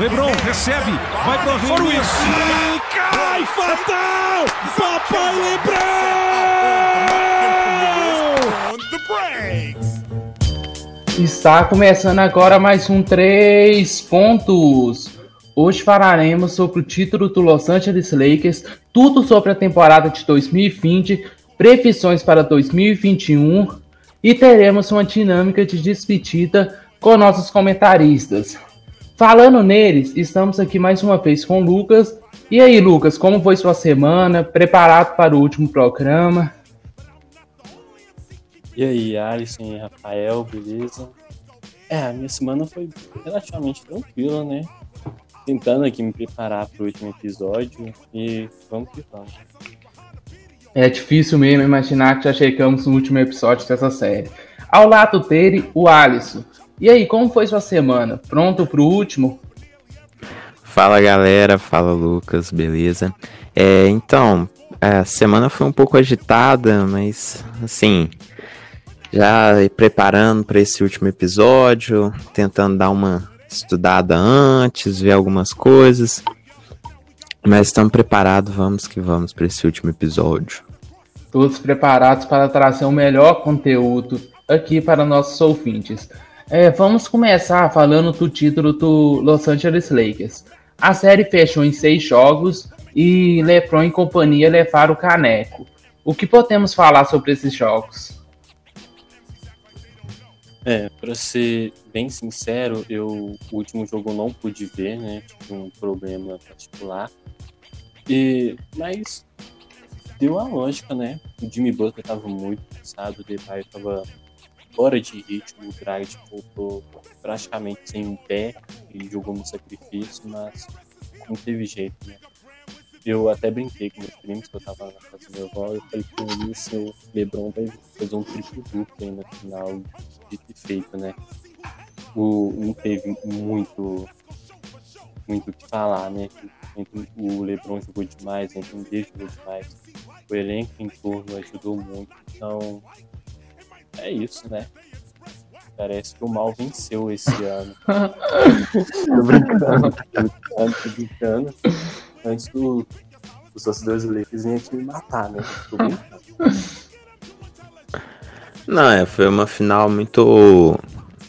Lebron recebe, vai pro arremesso. Cai fatal! Papai Lebron! Está começando agora mais um Três Pontos. Hoje falaremos sobre o título do Los Angeles Lakers, tudo sobre a temporada de 2020, previsões para 2021 e teremos uma dinâmica de despedida com nossos comentaristas. Falando neles, estamos aqui mais uma vez com o Lucas. E aí, Lucas, como foi sua semana? Preparado para o último programa? E aí, Alisson e Rafael, beleza? É, a minha semana foi relativamente tranquila, né? Tentando aqui me preparar para o último episódio e vamos que vamos. É difícil mesmo imaginar que já chegamos no último episódio dessa série. Ao lado dele, o Alisson. E aí, como foi sua semana? Pronto pro último? Fala galera, fala Lucas, beleza? É, então, a semana foi um pouco agitada, mas assim, já preparando para esse último episódio, tentando dar uma estudada antes, ver algumas coisas. Mas estamos preparados, vamos que vamos para esse último episódio. Todos preparados para trazer o melhor conteúdo aqui para nossos ouvintes. É, vamos começar falando do título do Los Angeles Lakers. A série fechou em seis jogos e LeBron e companhia levaram o caneco. O que podemos falar sobre esses jogos? É, para ser bem sincero, eu o último jogo não pude ver, né? Tive um problema particular. E, mas deu a lógica, né? O Jimmy Butler estava muito cansado, o Depay estava fora de ritmo, o Dragic voltou praticamente sem pé e jogou no sacrifício, mas não teve jeito, né? Eu até brinquei com meus primos, que eu tava na casa da minha avó, eu falei com ele se o Lebron vai fazer um triplo duplo aí no final de ter feito, né? O, não teve muito muito o que falar, né? O Lebron jogou demais, o Embiid jogou demais, o elenco em torno ajudou muito, então é isso, né? Parece que o mal venceu esse ano. tô brincando, tô brincando, tô brincando. Antes do, os torcedores Lakers vinham aqui me matar, né? Tô brincando. Não, é, foi uma final muito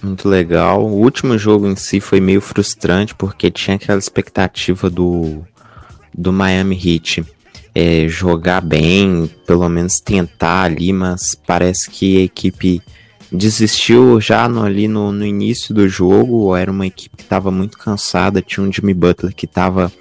muito legal. O último jogo em si foi meio frustrante porque tinha aquela expectativa do do Miami Heat é, jogar bem, pelo menos tentar ali, mas parece que a equipe desistiu já no, ali no, no início do jogo. Era uma equipe que estava muito cansada, tinha um Jimmy Butler que estava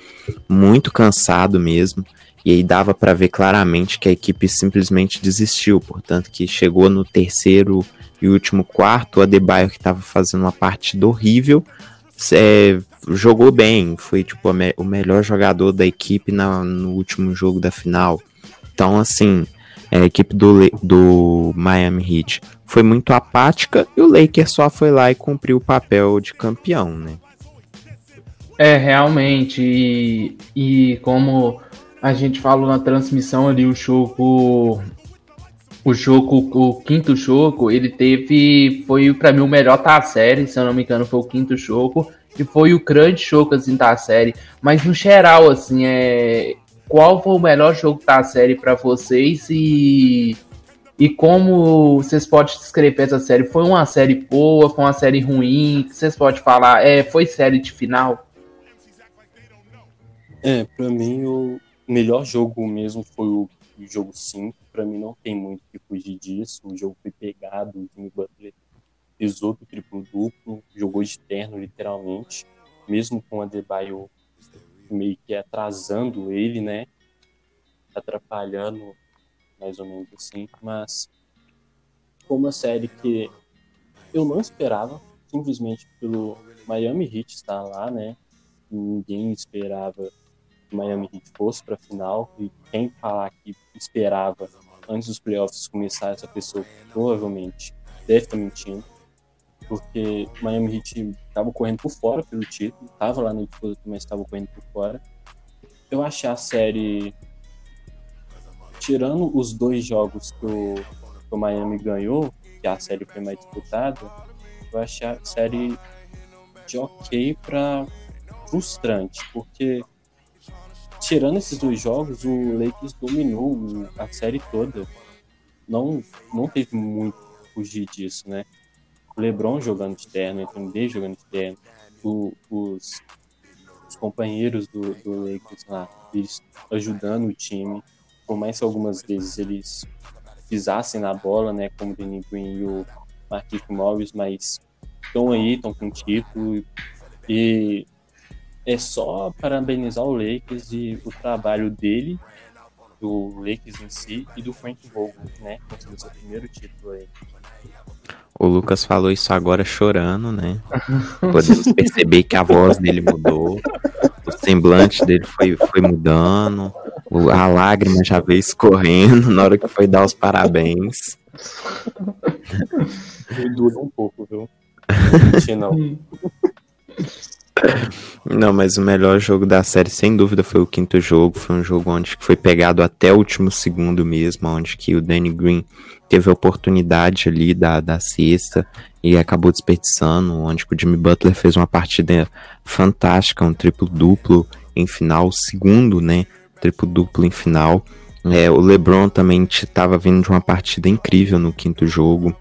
muito cansado mesmo. E aí dava para ver claramente que a equipe simplesmente desistiu, portanto que chegou no terceiro e último quarto, o Adebayo que estava fazendo uma partida horrível, é, jogou bem, foi tipo me o melhor jogador da equipe na, no último jogo da final. Então, assim, a equipe do, do Miami Heat foi muito apática e o Lakers só foi lá e cumpriu o papel de campeão, né? É, realmente. E, e como a gente falou na transmissão ali, o jogo. O jogo, o quinto jogo, ele teve. Foi para mim o melhor da série, se eu não me engano, foi o quinto jogo que foi o grande jogo assim, da série. Mas no geral, assim, é qual foi o melhor jogo da série para vocês e e como vocês podem descrever essa série? Foi uma série boa? Foi uma série ruim? que vocês podem falar? É, foi série de final? É, para mim o melhor jogo mesmo foi o jogo 5. Para mim não tem muito que fugir disso. O jogo foi pegado, o Jimmy Butler pesou do triplo-duplo, jogou de terno, literalmente, mesmo com o Adebayo meio que atrasando ele, né? Atrapalhando, mais ou menos assim. Mas foi uma série que eu não esperava, simplesmente pelo Miami Heat estar lá, né? Ninguém esperava que o Miami Heat fosse para a final. E quem falar que esperava antes dos playoffs começar, essa pessoa provavelmente deve estar mentindo porque o Miami Heat estava correndo por fora pelo título, estava lá no disputa, mas estava correndo por fora. Eu achei a série, tirando os dois jogos que o, que o Miami ganhou, que a série foi mais disputada, eu achei a série de ok para frustrante, porque tirando esses dois jogos, o Lakers dominou a série toda. Não, não teve muito fugir disso, né? LeBron jogando externo, Anthony jogando externo, o, os, os, companheiros do, do Lakers lá, eles ajudando o time, por mais que algumas vezes eles pisassem na bola, né, como o Danny Green e o Marquinhos Morris, mas estão aí, estão com título e é só parabenizar o Lakers e o trabalho dele, do Lakers em si e do Frank Vogel, né? Conseguiu seu primeiro título aí. O Lucas falou isso agora chorando, né? Podemos perceber que a voz dele mudou, o semblante dele foi, foi mudando, a lágrima já veio escorrendo na hora que foi dar os parabéns. Dura um pouco, viu? Não, não. Não, mas o melhor jogo da série, sem dúvida, foi o quinto jogo. Foi um jogo onde foi pegado até o último segundo mesmo, onde que o Danny Green teve a oportunidade ali da, da sexta e acabou desperdiçando, onde o Jimmy Butler fez uma partida fantástica, um triplo-duplo em final, segundo, né, triplo-duplo em final. É, o LeBron também estava vindo de uma partida incrível no quinto jogo.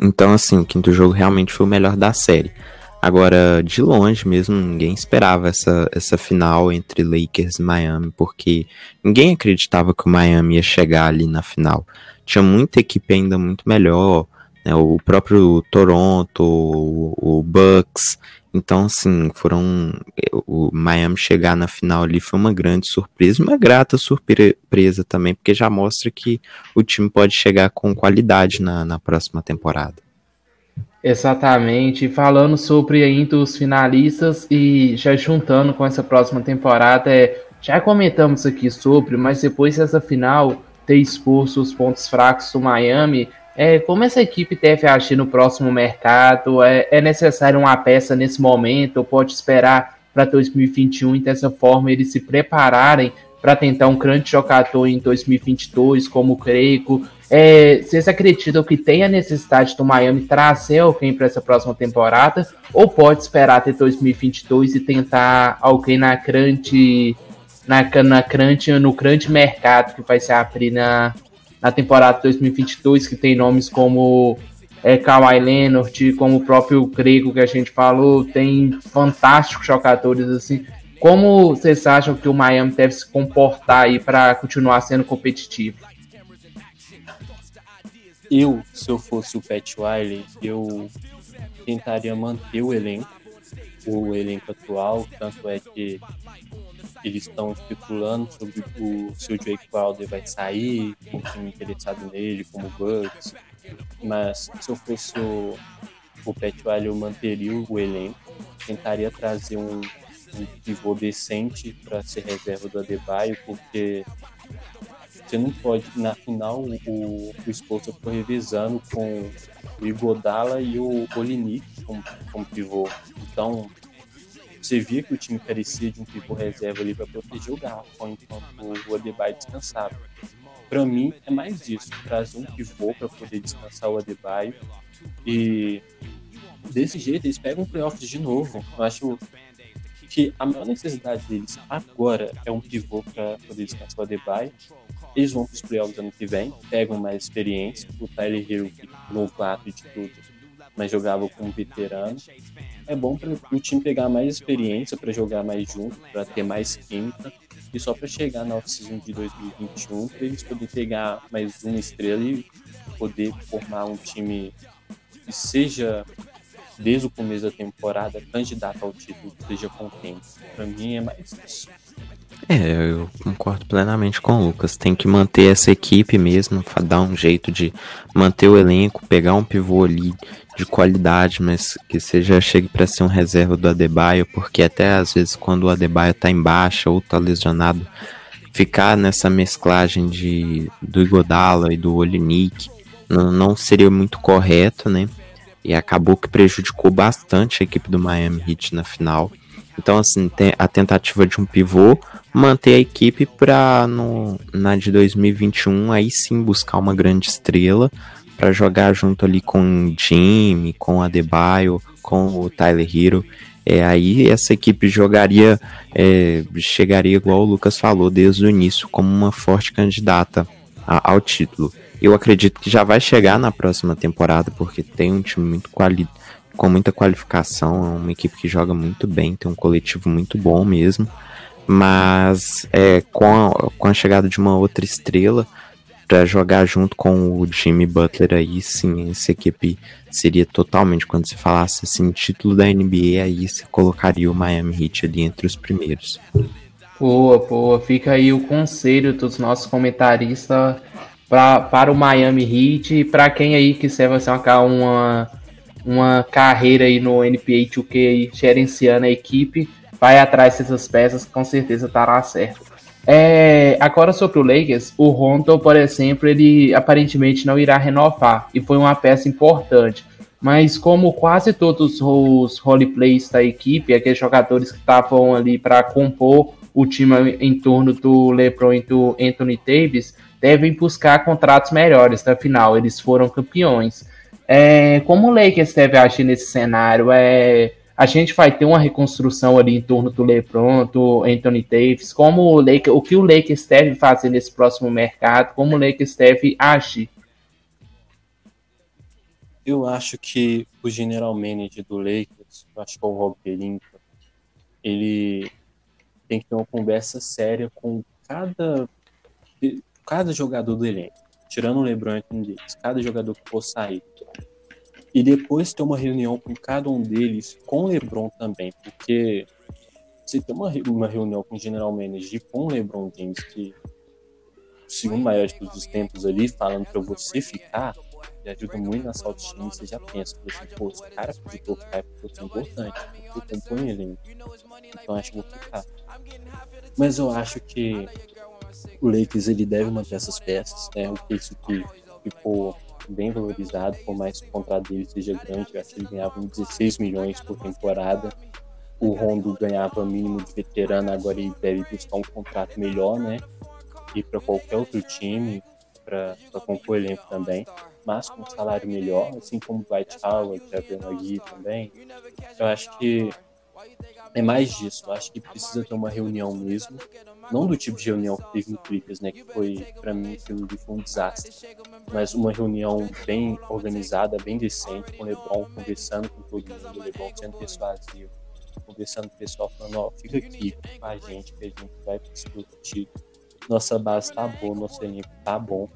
Então, assim, o quinto jogo realmente foi o melhor da série. Agora, de longe mesmo, ninguém esperava essa, essa final entre Lakers e Miami, porque ninguém acreditava que o Miami ia chegar ali na final. Tinha muita equipe ainda muito melhor, né, o próprio Toronto, o, o Bucks. Então, assim, foram. O Miami chegar na final ali foi uma grande surpresa, uma grata surpresa também, porque já mostra que o time pode chegar com qualidade na, na próxima temporada. Exatamente. Falando sobre ainda os finalistas e já juntando com essa próxima temporada, é, já comentamos aqui sobre, mas depois dessa final ter exposto os pontos fracos do Miami, é, como essa equipe deve agir no próximo mercado? É, é necessário uma peça nesse momento ou pode esperar para 2021 e dessa forma eles se prepararem para tentar um grande jogador em 2022, como o Creco, é, vocês acreditam que tem a necessidade do Miami trazer alguém para essa próxima temporada? Ou pode esperar até 2022 e tentar alguém na grande, na, na grande, no grande mercado que vai se abrir na, na temporada 2022, que tem nomes como é, Kawhi Leonard, como o próprio Grego que a gente falou, tem fantásticos jogadores assim. Como vocês acham que o Miami deve se comportar aí para continuar sendo competitivo? Eu, se eu fosse o Pat Wiley, eu tentaria manter o elenco, o elenco atual, tanto é que eles estão especulando sobre o, se o Jake Crowder vai sair, um time interessado nele, como o Bucks, mas se eu fosse o, o Pat Wiley, eu manteria o elenco, tentaria trazer um, um pivô decente para ser reserva do Adebayo, porque você não pode, na final, o, o Spolstra ficou revezando com o Igodala e o Olinick como, como pivô. Então, você via que o time carecia de um pivô reserva ali para proteger o Garrafão enquanto o Adebayo descansava. Para mim, é mais isso, trazer um pivô para poder descansar o Adebayo e desse jeito eles pegam playoffs de novo. Eu acho que a maior necessidade deles agora é um pivô para poder descansar o Adebayo eles vão para os playoffs ano que vem, pegam mais experiência. O Tyler Hill, novato de tudo, mas jogava como veterano. É bom para o time pegar mais experiência, para jogar mais junto, para ter mais química. E só para chegar na off-season de 2021, para eles poderem pegar mais uma estrela e poder formar um time que seja desde o começo da temporada candidato ao título, seja contente. Para mim é mais isso. É, eu concordo plenamente com o Lucas. Tem que manter essa equipe mesmo, dar um jeito de manter o elenco, pegar um pivô ali de qualidade, mas que seja chegue para ser um reserva do Adebayo, porque até às vezes quando o Adebayo tá em baixa ou tá lesionado, ficar nessa mesclagem de do Igodala e do Olinik não, não seria muito correto, né? E acabou que prejudicou bastante a equipe do Miami Heat na final. Então, assim, a tentativa de um pivô, manter a equipe para na de 2021 aí sim buscar uma grande estrela para jogar junto ali com o Jimmy, com Adebayo, com o Tyler Hero. é, aí essa equipe jogaria, é, chegaria igual o Lucas falou desde o início, como uma forte candidata a, ao título. Eu acredito que já vai chegar na próxima temporada, porque tem um time muito quali com muita qualificação, é uma equipe que joga muito bem, tem um coletivo muito bom mesmo. Mas é, com, a, com a chegada de uma outra estrela, para jogar junto com o Jimmy Butler aí, sim, essa equipe seria totalmente, quando se falasse assim, título da NBA, aí você colocaria o Miami Heat ali entre os primeiros. Boa, boa. Fica aí o conselho dos nossos comentaristas pra, para o Miami Heat e para quem aí quiser fazer uma, uma, uma carreira aí no NBA 2K gerenciando a equipe, vai atrás dessas peças, com certeza estará certo. É, agora sobre o Lakers, o Rondo, por exemplo, ele aparentemente não irá renovar e foi uma peça importante. Mas como quase todos os roleplays da equipe, aqueles jogadores que estavam ali para compor o time em torno do LeBron e do Anthony Davis, devem buscar contratos melhores. Afinal, eles foram campeões. É, como o Lakers deve agir nesse cenário? É, a gente vai ter uma reconstrução ali em torno do LeBron, do Anthony Davis, como o, Lakers, o que o Lakers deve fazer nesse próximo mercado, como o Lakers deve agir. Eu acho que o general manager do Lakers, acho que é o Rob Pelinka, ele tem que ter uma conversa séria com cada, cada jogador do elenco, tirando o LeBron e Anthony Davis, cada jogador que for sair e depois ter uma reunião com cada um deles, com o LeBron também, porque você ter uma, uma reunião com o General Manager com o LeBron James, que o segundo maior de todos os tempos ali, falando para você ficar, já ajuda muito na sua autoestima, você já pensa, assim, pô, esse cara pediu ficar porque eu sou importante, porque compõe ele. Então acho que vou ficar. Mas eu acho que o Lakers ele deve manter essas peças, é né? o que ficou bem valorizado, por mais que o contrato dele seja grande, eu acho que ele ganhava 16 milhões por temporada. O Rondo ganhava mínimo de veterano, agora ele deve buscar um contrato melhor, né? E para qualquer outro time, para compor o elenco também, mas com um salário melhor, assim como o White Howard, Javier Magui também. Eu acho que é mais disso. Eu acho que precisa ter uma reunião mesmo. Não do tipo de reunião que teve no Clippers, né? Que foi, para mim, aquilo ali foi um desastre. Mas uma reunião bem organizada, bem decente, com o LeBron conversando com todo mundo, o LeBron sendo persuasivo, conversando com o pessoal, falando: Ó, fica aqui com a gente, que a gente vai discutir. Nossa base tá boa, nosso elenco tá bom.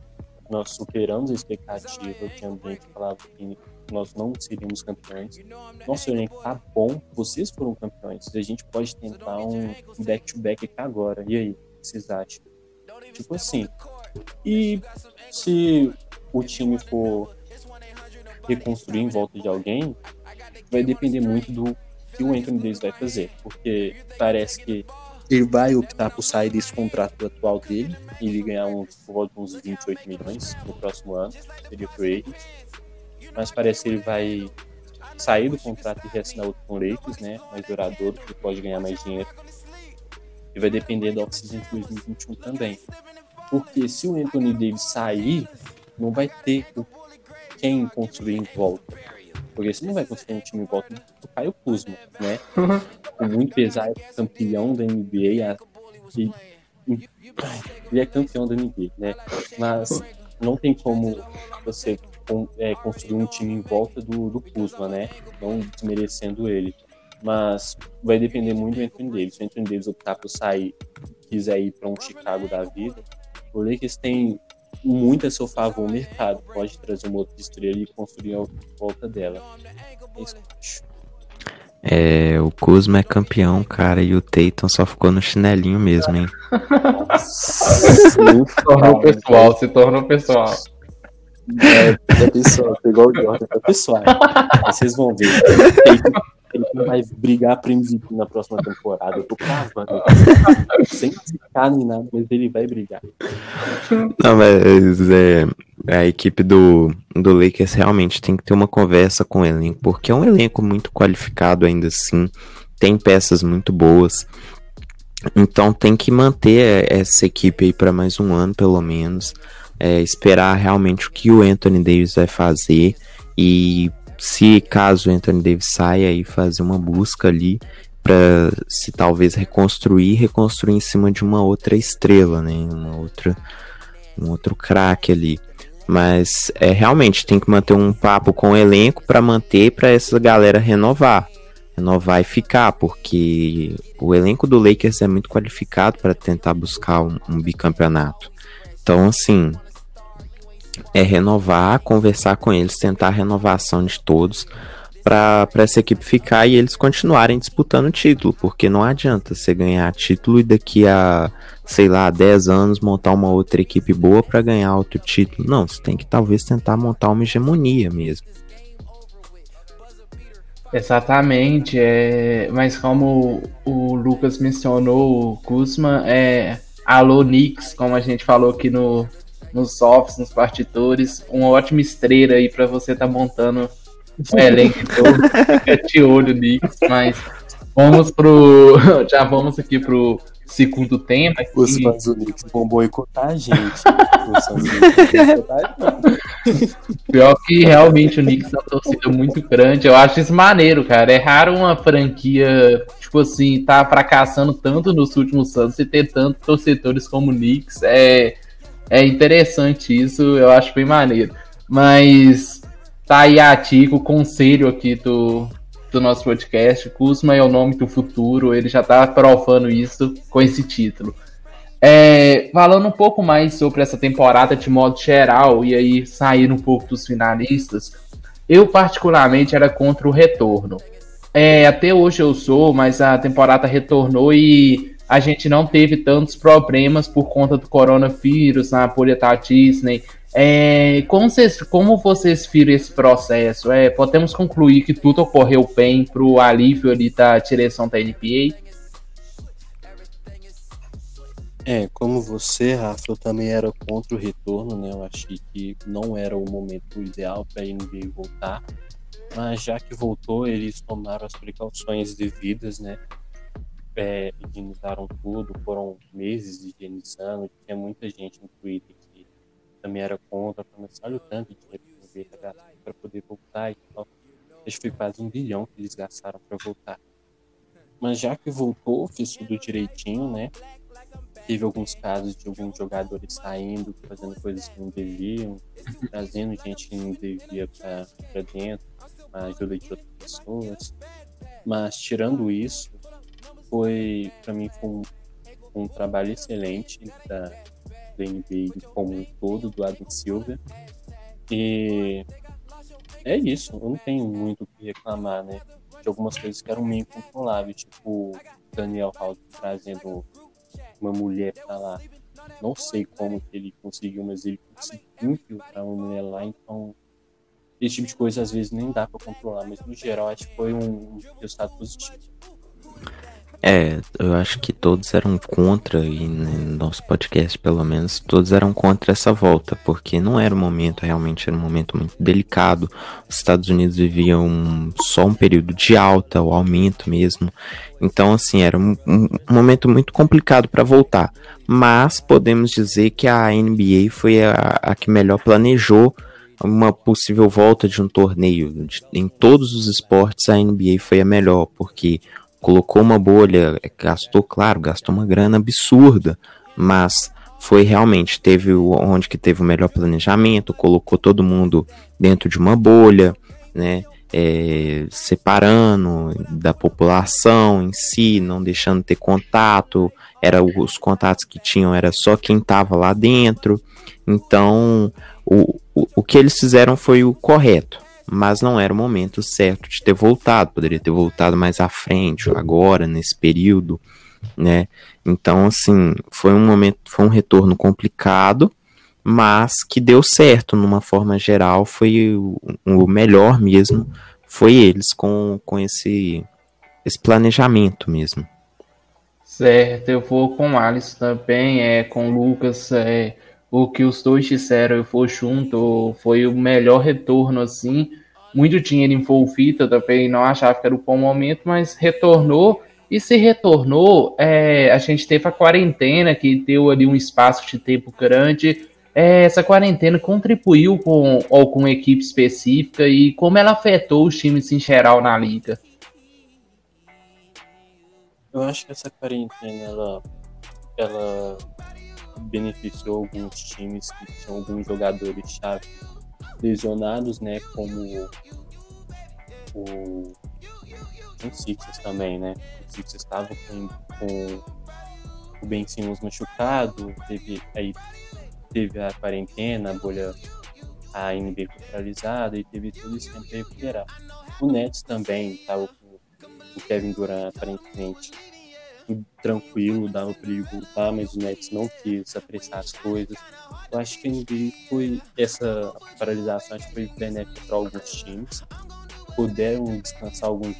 Nós superamos a expectativa. de ambiente falava que nós não seríamos campeões. Nosso elenco tá bom, vocês foram campeões. A gente pode tentar um back-to-back agora. E aí, o que vocês acham? Tipo assim. E se o time for reconstruir em volta de alguém, vai depender muito do que o Anthony Davis vai fazer. Porque parece que ele vai optar por sair desse contrato atual dele e ele ganhar uns, por volta de uns 28 milhões no próximo ano, seria free mas parece que ele vai sair do contrato e reassinar outro com o Lakers, né? Mais duradouro, que pode ganhar mais dinheiro. E vai depender da off-season de 2021 também. Porque se o Anthony Davis sair, não vai ter quem construir em volta. Porque você não vai construir um time em volta do Caio Kuzma, né? Com muito pesar, é campeão da NBA. E, ele é campeão da NBA, né? Mas não tem como você é, construir um time em volta do, do Kuzma, né? Não desmerecendo ele. Mas vai depender muito do Anthony Davis. Se o Anthony Davis optar por sair, quiser ir para um Chicago da vida, o Lakers tem muito a seu favor o mercado. Pode trazer uma outra estrela e construir a volta dela. É isso que eu acho. É, o Kuzma é campeão, cara, e o Tatum só ficou no chinelinho mesmo, hein? se tornou pessoal, se tornou pessoal. É, é pessoal, igual o Jordan, é pessoal. Vocês vão ver. Ele, ele vai brigar para MVP na próxima temporada. Eu tô cravando. Sem ficar nem nada, mas ele vai brigar. Não, mas é, a equipe do, do Lakers realmente tem que ter uma conversa com o elenco, porque é um elenco muito qualificado ainda assim. Tem peças muito boas. Então tem que manter essa equipe aí para mais um ano, pelo menos é, esperar realmente o que o Anthony Davis vai fazer e se caso o Anthony Davis saia e fazer uma busca ali para se talvez reconstruir, reconstruir em cima de uma outra estrela, né? Uma outra, um outro craque ali. Mas é realmente tem que manter um papo com o elenco para manter para essa galera renovar, renovar e ficar, porque o elenco do Lakers é muito qualificado para tentar buscar um, um bicampeonato. Então, assim, é renovar, conversar com eles, tentar a renovação de todos para essa equipe ficar e eles continuarem disputando o título, porque não adianta você ganhar título e daqui a, sei lá, 10 anos montar uma outra equipe boa para ganhar outro título. Não, você tem que talvez tentar montar uma hegemonia mesmo. Exatamente, é, mas como o Lucas mencionou, o Kuzma é alô Knicks, como a gente falou aqui no, nos softs, nos partitores, uma ótima estrela aí para você estar tá montando o elenco todo, fica de olho Knicks, mas vamos pro, já vamos aqui pro segundo tema. Aqui. Os fãs do Knicks vão boicotar a gente. Os fãs. Pior que realmente o Knicks é uma torcida muito grande. Eu acho isso maneiro, cara. É raro uma franquia, tipo assim, tá fracassando tanto nos últimos anos e ter tantos torcedores como o Knicks. É, é interessante isso, eu acho bem maneiro. Mas tá aí a Tico, o conselho aqui do, do nosso podcast. Kuzma é o nome do futuro, ele já está provando isso com esse título. É, falando um pouco mais sobre essa temporada de modo geral, e aí sair um pouco dos finalistas, eu particularmente era contra o retorno. É, até hoje eu sou, mas a temporada retornou e a gente não teve tantos problemas por conta do coronavírus na Polieta Disney. É, como, vocês, como vocês viram esse processo? É, podemos concluir que tudo ocorreu bem para o alívio ali da direção da NBA? É, como você, Rafa, eu também era contra o retorno, né? Eu achei que não era o momento ideal para a NBA voltar. Mas já que voltou, eles tomaram as precauções devidas, né? É, higienizaram tudo, foram meses higienizando. Tinha muita gente no Twitter também era contra, mas olha o tanto de dinheiro que o governo gastou para poder voltar e tal. Acho que foi quase um bilhão que eles gastaram para voltar. Mas já que voltou, fez tudo direitinho, né? Teve alguns casos de alguns jogadores saindo, fazendo coisas que não deviam, trazendo gente que não devia para dentro, a ajuda de outras pessoas. Mas tirando isso, foi para mim foi um, um trabalho excelente da, da NBA como um todo, do Adam Silver. E é isso, eu não tenho muito o que reclamar, né? De algumas coisas que eram meio incontroláveis, tipo Daniel House trazendo uma mulher pra lá. Não sei como que ele conseguiu, mas ele conseguiu infiltrar uma mulher lá, então esse tipo de coisa às vezes nem dá para controlar, mas no geral acho que foi um resultado positivo. É, eu acho que todos eram contra, e no nosso podcast pelo menos, todos eram contra essa volta, porque não era um momento, realmente era um momento muito delicado. Os Estados Unidos viviam só um período de alta, o aumento mesmo. Então, assim, era um, um momento muito complicado para voltar. Mas podemos dizer que a NBA foi a, a que melhor planejou uma possível volta de um torneio. De, em todos os esportes, a NBA foi a melhor, porque colocou uma bolha, gastou, claro, gastou uma grana absurda, mas foi realmente, teve onde que teve o melhor planejamento, colocou todo mundo dentro de uma bolha, né? É, separando da população em si, não deixando ter contato, era os contatos que tinham era só quem estava lá dentro. Então, o, o, o que eles fizeram foi o correto mas não era o momento certo de ter voltado, poderia ter voltado mais à frente, agora, nesse período, né? Então, assim, foi um momento, foi um retorno complicado, mas que deu certo, numa forma geral, foi o, o melhor mesmo, foi eles com, com esse, esse planejamento mesmo. Certo, eu vou com o Alisson também, é, com o Lucas, é, o que os dois disseram, vou junto, foi o melhor retorno, assim, muito dinheiro envolvido também, não achava que era o bom momento, mas retornou, e se retornou, é, a gente teve a quarentena, que deu ali um espaço de tempo grande, é, essa quarentena contribuiu com, com equipe específica e como ela afetou os times em geral na liga? Eu acho que essa quarentena ela, ela beneficiou alguns times que tinham alguns jogadores chave lesionados, né? Como o, o Sixers também, né? O Sixers estava com, com o Ben Simmons machucado, teve aí teve a quarentena, a bolha a NBA paralisada e teve todo esse tempo para recuperar. O Nets também estava com o Kevin Durant aparentemente tranquilo, dava para ele voltar, mas o Nets não quis apressar as coisas. Eu acho que foi essa paralisação acho que foi benéfica para alguns times. Puderam descansar alguns,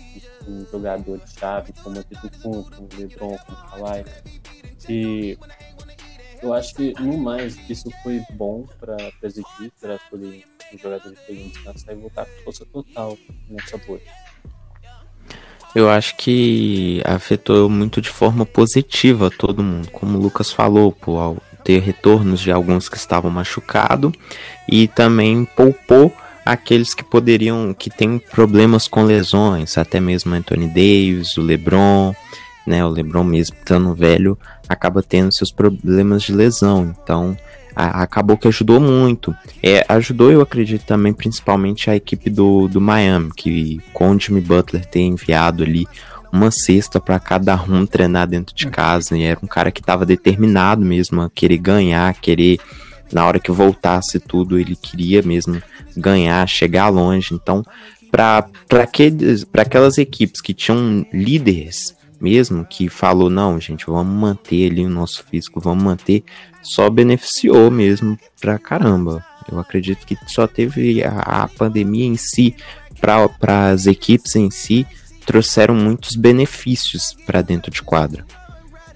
jogadores-chave, como o Antetokounmpo, o LeBron, como o Kawhi. E eu acho que, no mais, isso foi bom para as equipes, para os jogadores poderem descansar e voltar com força total nessa bolha. Eu acho que afetou muito de forma positiva todo mundo, como o Lucas falou, pô, ao ter retornos de alguns que estavam machucados e também poupou aqueles que poderiam, que têm problemas com lesões, até mesmo Anthony Davis, o LeBron, né, o LeBron mesmo estando velho, acaba tendo seus problemas de lesão, então a, acabou que ajudou muito. É, ajudou, eu acredito, também, principalmente a equipe do, do Miami, que com o Jimmy Butler ter enviado ali uma cesta para cada um treinar dentro de casa, e era um cara que estava determinado mesmo a querer ganhar, querer, na hora que voltasse tudo, ele queria mesmo ganhar, chegar longe. Então, para aquelas equipes que tinham líderes mesmo, que falou, não, gente, vamos manter ali o nosso físico, vamos manter, só beneficiou mesmo pra caramba. Eu acredito que só teve a, a pandemia em si, para as equipes em si, trouxeram muitos benefícios para dentro de quadra.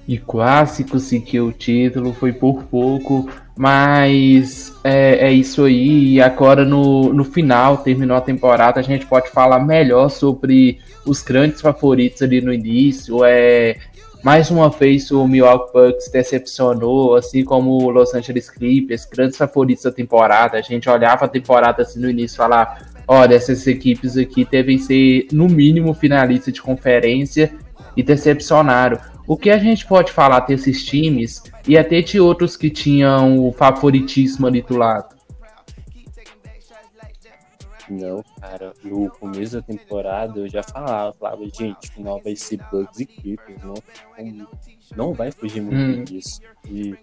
E quase conseguiu o título, foi por pouco, mas é, é, isso aí. E agora no, no final, terminou a temporada, a gente pode falar melhor sobre os grandes favoritos ali no início. É, mais uma vez o Milwaukee Bucks decepcionou, assim como o Los Angeles Clippers, grandes favoritos da temporada. A gente olhava a temporada assim no início e falava, olha, essas equipes aqui devem ser no mínimo finalistas de conferência e decepcionaram. O que a gente pode falar desses times e até de outros que tinham o favoritismo ali do lado? Não, cara, no começo da temporada eu já falava, falava, gente, final vai ser Bugs e Clippers, não, não vai fugir muito hum. disso. E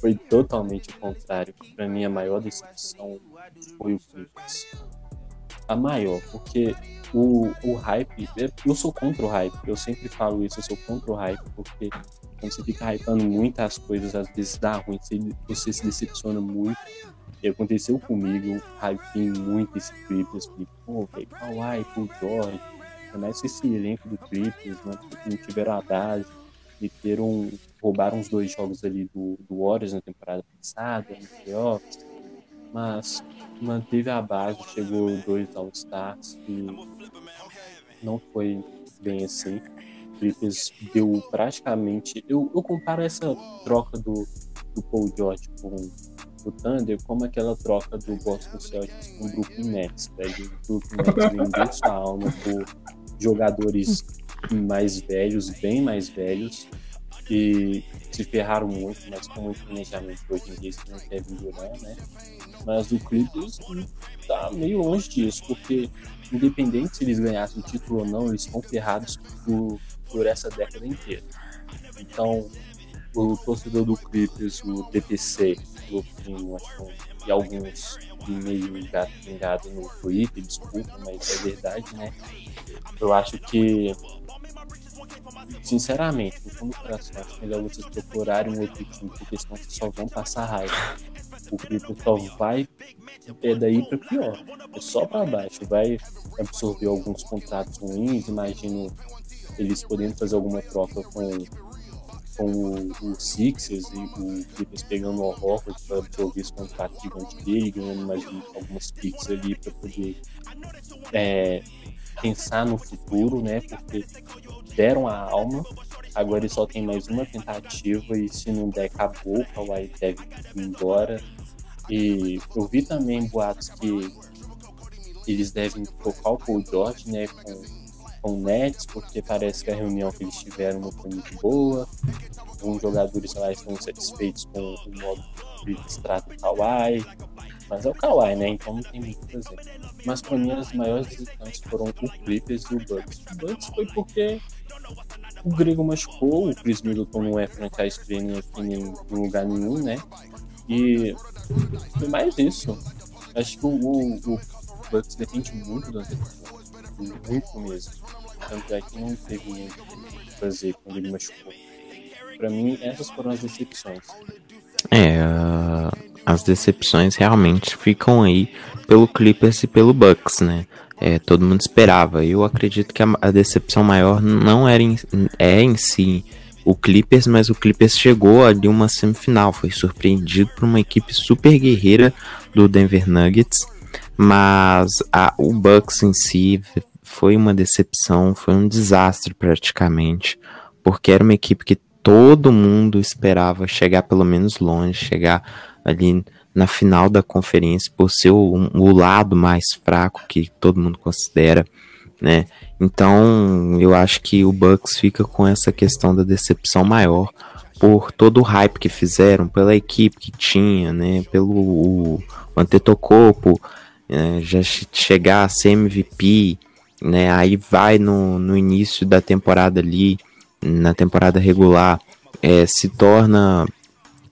foi totalmente o contrário. Para mim, a maior decepção foi o Clippers. A maior, porque o, o hype, eu sou contra o hype, eu sempre falo isso, eu sou contra o hype, porque quando você fica hypando muitas coisas, às vezes dá ruim, você, você se decepciona muito e aconteceu comigo, hypei muito esse Clippers, falei, pô, velho, Kawhi, Paul George, mais esse elenco do Clippers, né, não tiveram a base, meteram, roubaram os dois jogos ali do, do Warriors na temporada passada, no playoffs, mas manteve a base, chegou dois All-Stars e não foi bem assim. O Clippers deu praticamente. Eu, eu comparo essa troca do, do Paul George com o Thunder como aquela troca do Boston Celtics com o Brooklyn Nets. Né? O Brooklyn Nets vendeu sua alma por jogadores mais velhos, bem mais velhos, que se ferraram muito, mas com muito planejamento hoje em dia, isso não Kevin Durant, né? Mas o Clippers tá meio longe disso, porque independente se eles ganhassem o título ou não, eles estão ferrados por, por essa década inteira. Então, o torcedor do Clippers, o DPC, Lupinho, acho e alguns meio pingado no Twitter, desculpa, mas é verdade, né? Eu acho que, sinceramente, no fundo do coração, acho melhor vocês procurarem um outro time, porque senão vocês só vão passar raiva. O Clippers só vai é daí para pior, é só para baixo, vai absorver alguns contratos ruins, imagino eles podendo fazer alguma troca com com o, Sixers e o Clippers pegando o Horford para absorver esse contrato gigante dele, ganhando mais algumas picks ali para poder é, pensar no futuro, né? Porque deram a alma, agora ele só tem mais uma tentativa e se não der, acabou, o Kawhi deve ir embora. E eu vi também boatos que eles devem tocar o Paul George, né, com, com o Nets, porque parece que a reunião que eles tiveram não foi muito boa. Alguns jogadores lá estão satisfeitos com o modo que eles tratam o Kawhi. Mas é o Kawhi, né? Então não tem muito o que fazer. Mas para mim as maiores visitantes foram o Clippers e o Bucks. O Bucks foi porque o Grego machucou, o Chris Middleton não é franchise player aqui em, lugar nenhum, né? E foi mais isso. Acho que o, o, o Bucks depende muito das decisões. Muito mesmo. Tanto é que não teve muito o que fazer quando ele machucou. Pra mim, essas foram as decepções. É, as decepções realmente ficam aí pelo Clippers e pelo Bucks, né? É, todo mundo esperava. Eu acredito que a, a decepção maior não era em, é em si o Clippers, mas o Clippers chegou ali uma semifinal, foi surpreendido por uma equipe super guerreira do Denver Nuggets, mas a, o Bucks em si foi uma decepção, foi um desastre praticamente, porque era uma equipe que todo mundo esperava chegar pelo menos longe, chegar ali na final da conferência por ser o, o lado mais fraco que todo mundo considera, né? Então, eu acho que o Bucks fica com essa questão da decepção maior por todo o hype que fizeram, pela equipe que tinha, né? Pelo o, Antetokounmpo, né? já chegar a ser MVP, né? Aí vai no, no início da temporada ali, na temporada regular, é, se torna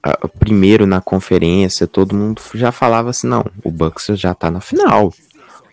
a, primeiro na conferência, todo mundo já falava assim, não, o Bucks já tá na final.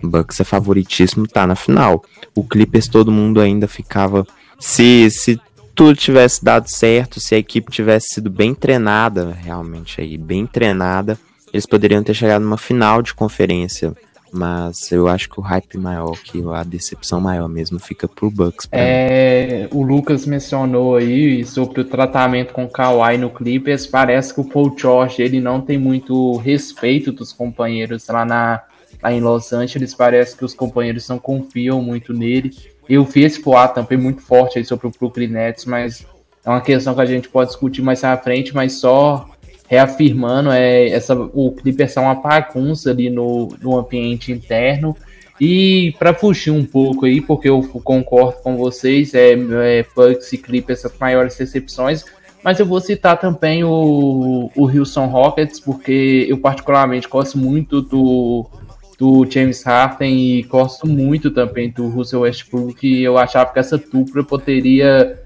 O Bucks é favoritíssimo, tá na final. O Clippers todo mundo ainda ficava se se tudo tivesse dado certo, se a equipe tivesse sido bem treinada, realmente aí bem treinada, eles poderiam ter chegado numa final de conferência mas eu acho que o hype maior, que a decepção maior mesmo, fica pro Bucks. É, o Lucas mencionou aí sobre o tratamento com o Kawhi no Clippers. Parece que o Paul George ele não tem muito respeito dos companheiros lá, na, lá em Los Angeles. Parece que os companheiros não confiam muito nele. Eu vi esse boato também muito forte aí sobre o Brooklyn Nets, mas é uma questão que a gente pode discutir mais à frente, mas só reafirmando é, essa, o Clippers é uma bagunça ali no, no ambiente interno. E para fugir um pouco aí, porque eu concordo com vocês, é, é Bucks e Clippers as maiores decepções, mas eu vou citar também o, o Houston Rockets, porque eu particularmente gosto muito do, do James Harden e gosto muito também do Russell Westbrook, e eu achava que essa dupla poderia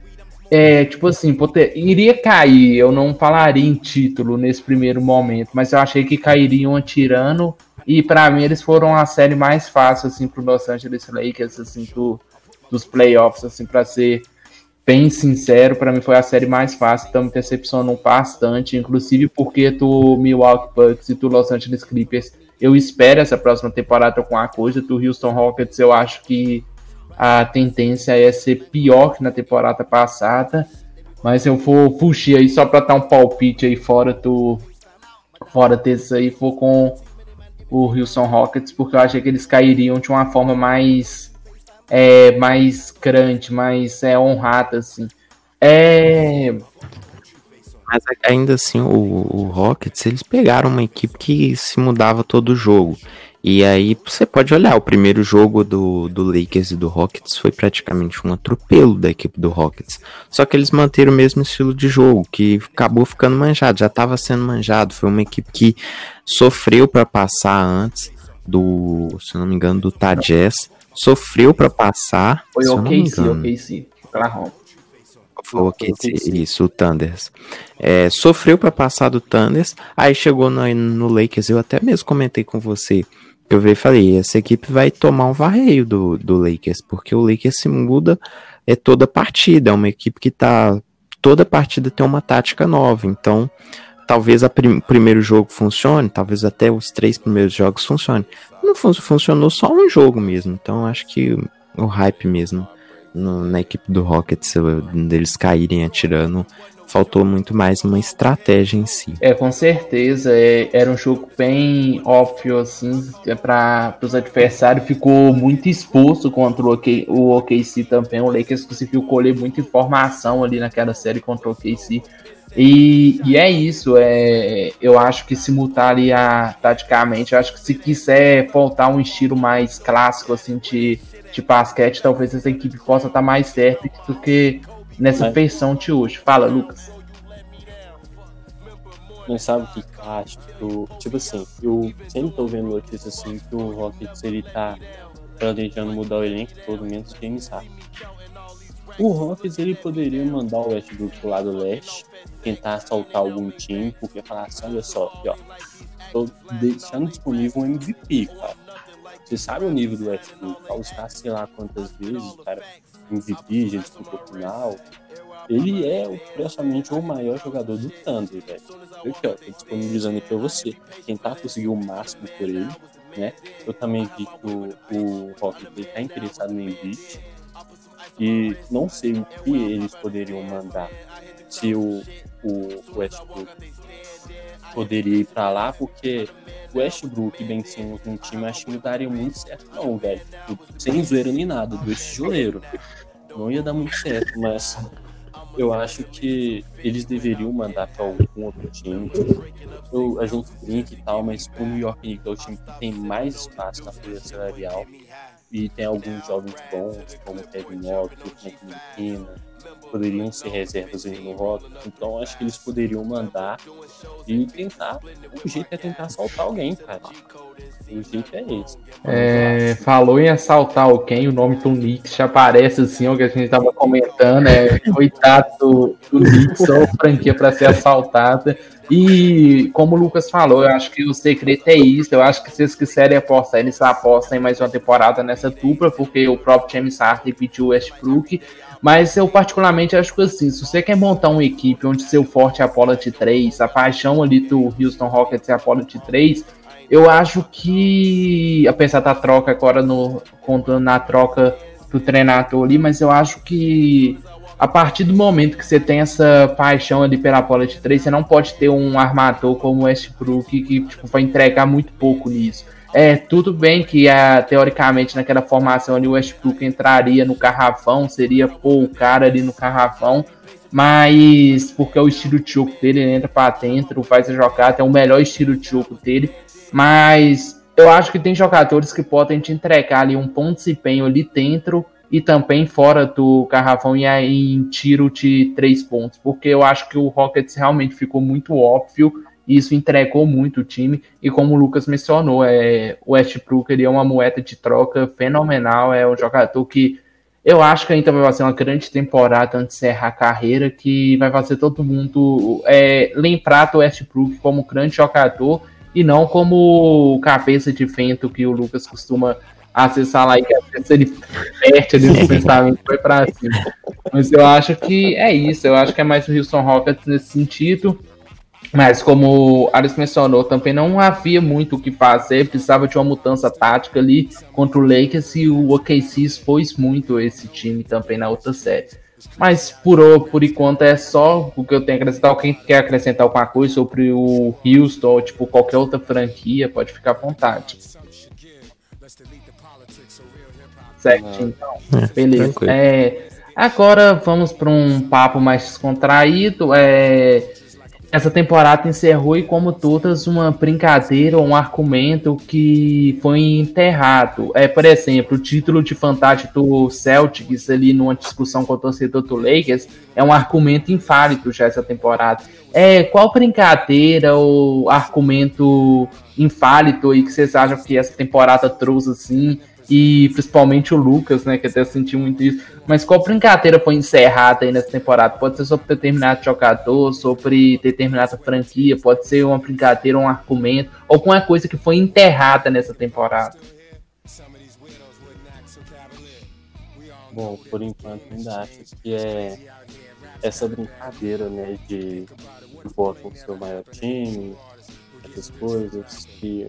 é, tipo assim, iria cair. Eu não falaria em título nesse primeiro momento, mas eu achei que cairiam atirando. E para mim eles foram a série mais fácil assim pro Los Angeles Lakers assim do, dos playoffs assim para ser bem sincero, para mim foi a série mais fácil, então me decepcionou bastante, inclusive porque do Milwaukee Bucks e do Los Angeles Clippers, eu espero essa próxima temporada com a coisa do Houston Rockets, eu acho que a tendência é ser pior que na temporada passada. Mas eu vou fugir aí só para dar um palpite aí fora do fora desse aí, vou com o Houston Rockets, porque eu achei que eles cairiam de uma forma mais é, mais grande, mais é, honrada, assim. É... Mas ainda assim, o, o Rockets, eles pegaram uma equipe que se mudava todo jogo. E aí você pode olhar, o primeiro jogo do, do Lakers e do Rockets foi praticamente um atropelo da equipe do Rockets. Só que eles manteram o mesmo estilo de jogo, que acabou ficando manjado, já estava sendo manjado. Foi uma equipe que sofreu para passar antes do, se não me engano, do Tajés. Sofreu para passar. Foi o OKC, OKC, Oklahoma. Foi o OKC, isso, o Thunders. É, sofreu para passar do Thunders, aí chegou no, no Lakers. Eu até mesmo comentei com você eu vi e falei, essa equipe vai tomar um varreio do, do Lakers, porque o Lakers se muda é toda partida, é uma equipe que tá toda partida tem uma tática nova, então talvez o prim primeiro jogo funcione, talvez até os três primeiros jogos funcionem. Não fun funcionou só um jogo mesmo, então acho que o hype mesmo no, na equipe do Rockets, deles caírem atirando, faltou muito mais uma estratégia em si. É, com certeza. É, era um jogo bem óbvio, assim, é para os adversários. Ficou muito exposto contra o, OK, o OKC também. O Lakers conseguiu colher muita informação ali naquela série contra o OKC. E, e é isso, é, eu acho que se mutar ali a, taticamente, eu acho que se quiser voltar um estilo mais clássico assim de, de basquete, talvez essa equipe possa estar mais certa do que nessa versão de hoje. Fala, Lucas. Não sabe o que acho? Eu, tipo assim, eu sempre tô vendo notícias assim que o Rockets ele tá planejando mudar o elenco todo, menos James Harden. O Rockets ele poderia mandar o Westbrook pro lado leste, tentar assaltar algum time, porque falar assim, olha só, aqui, ó, tô deixando disponível um MVP, cara. Você sabe o nível do Westbrook, ao estar sei lá quantas vezes, cara, MVP, já disputou final. Ele é praticamente o maior jogador do Thunder, velho. Eu aqui, ó, tô disponibilizando pra você. Tentar conseguir o máximo por ele, né? Eu também vi que o, o Rockets tá interessado no Embiid e não sei o que eles poderiam mandar se o, o Westbrook poderia ir para lá, porque o Westbrook e Ben Simmons no time acho que não daria muito certo não, velho. Sem zoeira nem nada, dois tijoleiros. Não ia dar muito certo, mas eu acho que eles deveriam mandar para algum outro time. Eu, a gente brinca e tal, mas o New York Knicks é o time que tem mais espaço na folha salarial e tem alguns jovens bons, como Kevin Love, Frank Medina, poderiam ser reservas aí no rock. Então acho que eles poderiam mandar e tentar. O jeito é tentar assaltar alguém, cara. O jeito é esse. É, falou em assaltar alguém, o nome do Knicks já aparece assim, o que a gente tava comentando, é coitado do, Knicks, só franquia para ser assaltada. E como o Lucas falou, eu acho que o secreto é isso. Eu acho que se eles quiserem apostar, eles apostam em mais uma temporada nessa dupla, porque o próprio James Harden pediu o Westbrook. Mas eu particularmente acho que assim, se você quer montar uma equipe onde seu forte é a de 3, a paixão ali do Houston Rockets é a de 3, eu acho que, apesar da troca agora no contando na troca do treinador ali, mas eu acho que a partir do momento que você tem essa paixão ali pela de três, você não pode ter um armador como o Westbrook que tipo, vai entregar muito pouco nisso. É, tudo bem que a, teoricamente naquela formação ali o Westbrook entraria no carrafão, seria pô, o cara ali no carrafão, mas porque é o estilo jogo dele, ele entra para dentro, faz a jogada, é o melhor estilo jogo dele, mas eu acho que tem jogadores que podem te entregar ali um ponto de empenho ali dentro e também fora do garrafão e aí em tiro de três pontos, porque eu acho que o Rockets realmente ficou muito óbvio isso entregou muito o time. E como o Lucas mencionou, é, o Westbrook ele é uma moeda de troca fenomenal, é um jogador que eu acho que ainda vai fazer uma grande temporada antes de encerrar a carreira, que vai fazer todo mundo é, lembrar do Westbrook como grande jogador e não como cabeça de vento que o Lucas costuma acessar lá e que às vezes ele perde ali no pensamento foi para cima. Mas eu acho que é isso, eu acho que é mais o Houston Rockets nesse sentido. Mas como Ares mencionou, também não havia muito o que fazer, precisava de uma mudança tática ali contra o Lakers e o OKC expôs muito esse time também na outra série. Mas por, por enquanto é só o que eu tenho a acrescentar. Quem quer acrescentar alguma coisa sobre o Houston ou tipo qualquer outra franquia, pode ficar à vontade. Certinho, então. É, Beleza. É, agora vamos para um papo mais descontraído. É, essa temporada encerrou e, como todas, uma brincadeira ou um argumento que foi enterrado. É, por exemplo, o título de fantástico do Celtics ali numa discussão com o torcedor do Lakers é um argumento inválido já essa temporada. É, qual brincadeira ou argumento inválido aí que vocês acham que essa temporada trouxe assim e principalmente o Lucas, né, que até sentiu muito isso. Mas qual brincadeira foi encerrada aí nessa temporada? Pode ser sobre determinado jogador, sobre determinada franquia, pode ser uma brincadeira, um argumento, alguma coisa que foi enterrada nessa temporada. Bom, por enquanto ainda acho que é essa brincadeira, né, de que botam o seu maior time, essas coisas que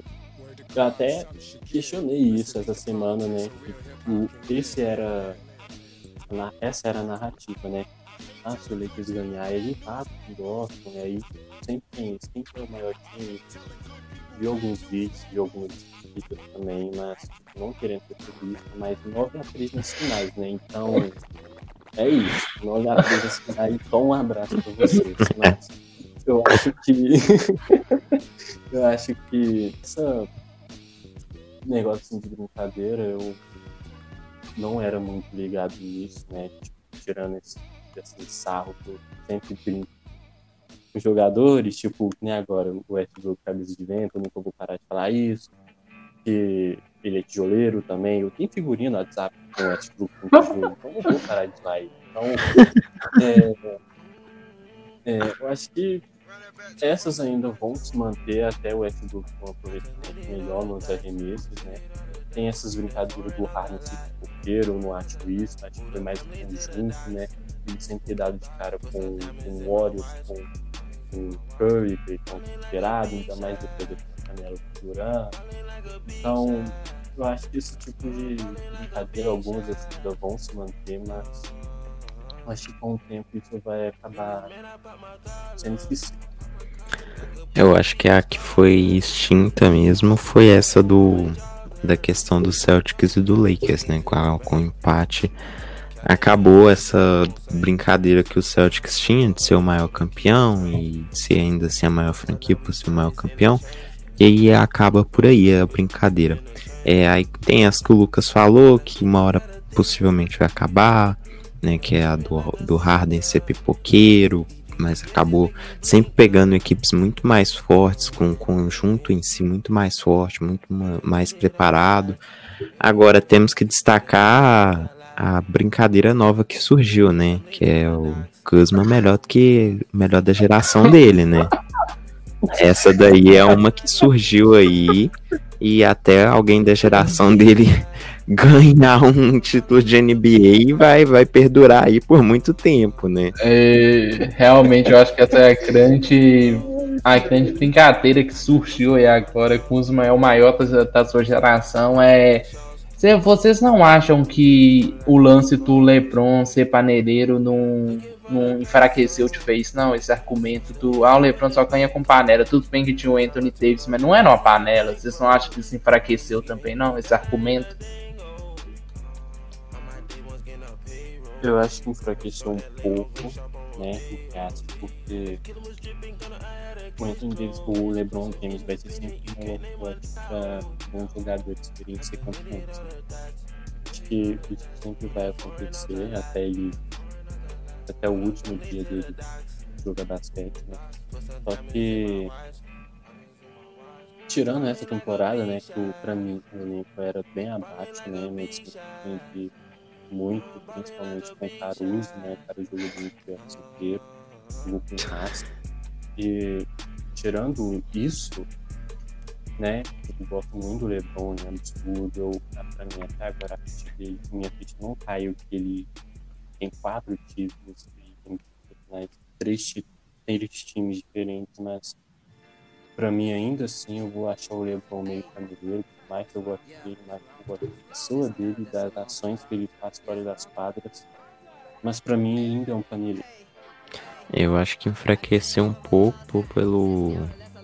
eu até questionei isso essa semana, né? Esse era. Essa era a narrativa, né? fácil o Lakers ganhar. Ele tá com Boston, e aí sempre tem isso. Quem é o maior time? Vi alguns vídeos, vi algumas vídeos também, mas não querendo ser turista, mas 9 a 3 nas finais, né? Então, é isso. 9 a 3 nas finais. Então, um abraço pra vocês. Mas eu acho que. eu acho que essa negócio assim, de brincadeira, eu não era muito ligado nisso, né? Tipo, tirando esse, esse sarro que eu sempre brinco com jogadores, tipo, nem agora, o Westbrook camisa de vento, eu nunca vou parar de falar isso, que ele é tijoleiro também, eu tenho figurinha no WhatsApp com o Westbrook com tijolo, então não vou parar de falar isso. Então, é, é, eu acho que essas ainda vão se manter até o Westbrook com aproveitamento melhor nos arremessos, né? Tem essas brincadeiras do Harden ser porqueiro, eu não acho isso, acho que foi mais um conjunto, né? Ele sempre ter dado de cara com, com o Warriors, com, com o Curry, que estão esperado, ainda mais depois da canela do Duran. Então, eu acho que esse tipo de brincadeira, algumas ainda vão se manter, mas acho que com o tempo isso vai acabar sendo esquecido. Eu acho que a que foi extinta mesmo foi essa do da questão do Celtics e do Lakers, né? Com, a, com o empate. Acabou essa brincadeira que o Celtics tinha de ser o maior campeão e de ser ainda assim a maior franquia por ser o maior campeão. E aí acaba por aí a brincadeira. É, aí tem as que o Lucas falou, que uma hora possivelmente vai acabar, né? Que é a do, do Harden ser pipoqueiro, mas acabou sempre pegando equipes muito mais fortes, com um conjunto em si muito mais forte, muito mais preparado. Agora temos que destacar a, brincadeira nova que surgiu, né? Que é o Kuzma melhor do que melhor da geração dele, né? Essa daí é uma que surgiu aí e até alguém da geração dele ganhar um título de NBA vai, vai perdurar aí por muito tempo, né? É, realmente, eu acho que essa é a grande, a grande brincadeira que surgiu aí agora com os maior, o maior da, da sua geração é. Vocês não acham que o lance do LeBron ser paneleiro não, não enfraqueceu de vez, não? Esse argumento do ah, o LeBron só ganha com panela. Tudo bem que tinha o Anthony Davis, mas não era uma panela. Vocês não acham que isso enfraqueceu também, não? Esse argumento? Eu acho que enfraqueceu um pouco, né, o caso, porque o Anthony Davis, o LeBron James vai ser sempre um para um jogador de experiência confiança. Acho que isso sempre vai acontecer até ele, até o último dia dele jogar basquete, né. Só que tirando essa temporada, né, que pra mim o elenco era bem abaixo, né, meio entre muito, principalmente com o Caruso, né? O Caruso jogou muito pelo inteiro, jogou com o E tirando isso, né? Eu gosto muito do Lebron, né? Absurdo. Eu, pra mim, até agora a ficha dele, minha ficha não caiu, que ele tem quatro títulos, tem né, três, três times diferentes, mas pra mim ainda assim eu vou achar o Lebron meio caminheiro, mais que eu gosto dele, mais gosto da pessoa dele, das ações que ele faz fora das quadras. Mas para mim ainda é um panelista. Eu acho que enfraqueceu um pouco pelo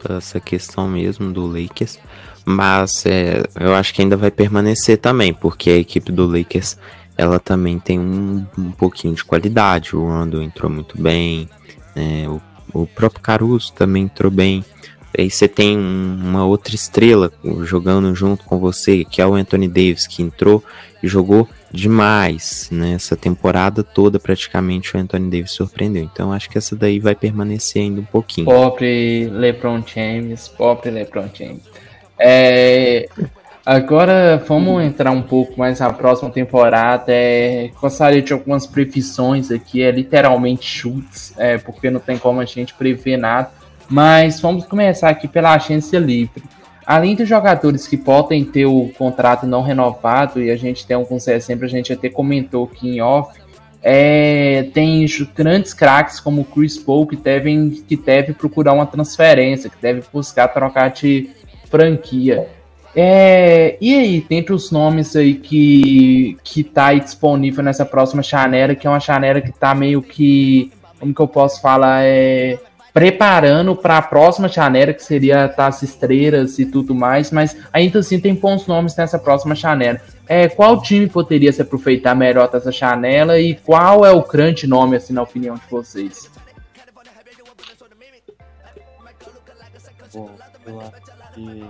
essa questão mesmo do Lakers, mas é, eu acho que ainda vai permanecer também, porque a equipe do Lakers ela também tem um, um pouquinho de qualidade. O Rondo entrou muito bem, né, o, o próprio Caruso também entrou bem. Aí você tem uma outra estrela jogando junto com você, que é o Anthony Davis, que entrou e jogou demais. Nessa né? temporada toda, praticamente, o Anthony Davis surpreendeu. Então acho que essa daí vai permanecer ainda um pouquinho. Pobre LeBron James, pobre LeBron James. É, agora vamos entrar um pouco mais na próxima temporada. É, gostaria de algumas previsões aqui, é literalmente chutes, é, porque não tem como a gente prever nada. Mas vamos começar aqui pela agência livre. Além dos jogadores que podem ter o contrato não renovado, e a gente tem alguns exemplos, a gente até comentou aqui em off, é, tem grandes craques como o Chris Paul que devem que deve procurar uma transferência, que deve buscar trocar de franquia. É, e aí, dentre os nomes aí que, que tá disponível nessa próxima chanera, que é uma chanera que tá meio que, como que eu posso falar, é, preparando para a próxima chanera, que seria as estrelas e tudo mais, mas ainda assim tem bons nomes nessa próxima chanera. É, qual time poderia se aproveitar melhor dessa chanela e qual é o grande nome, assim, na opinião de vocês? Bom, eu acho que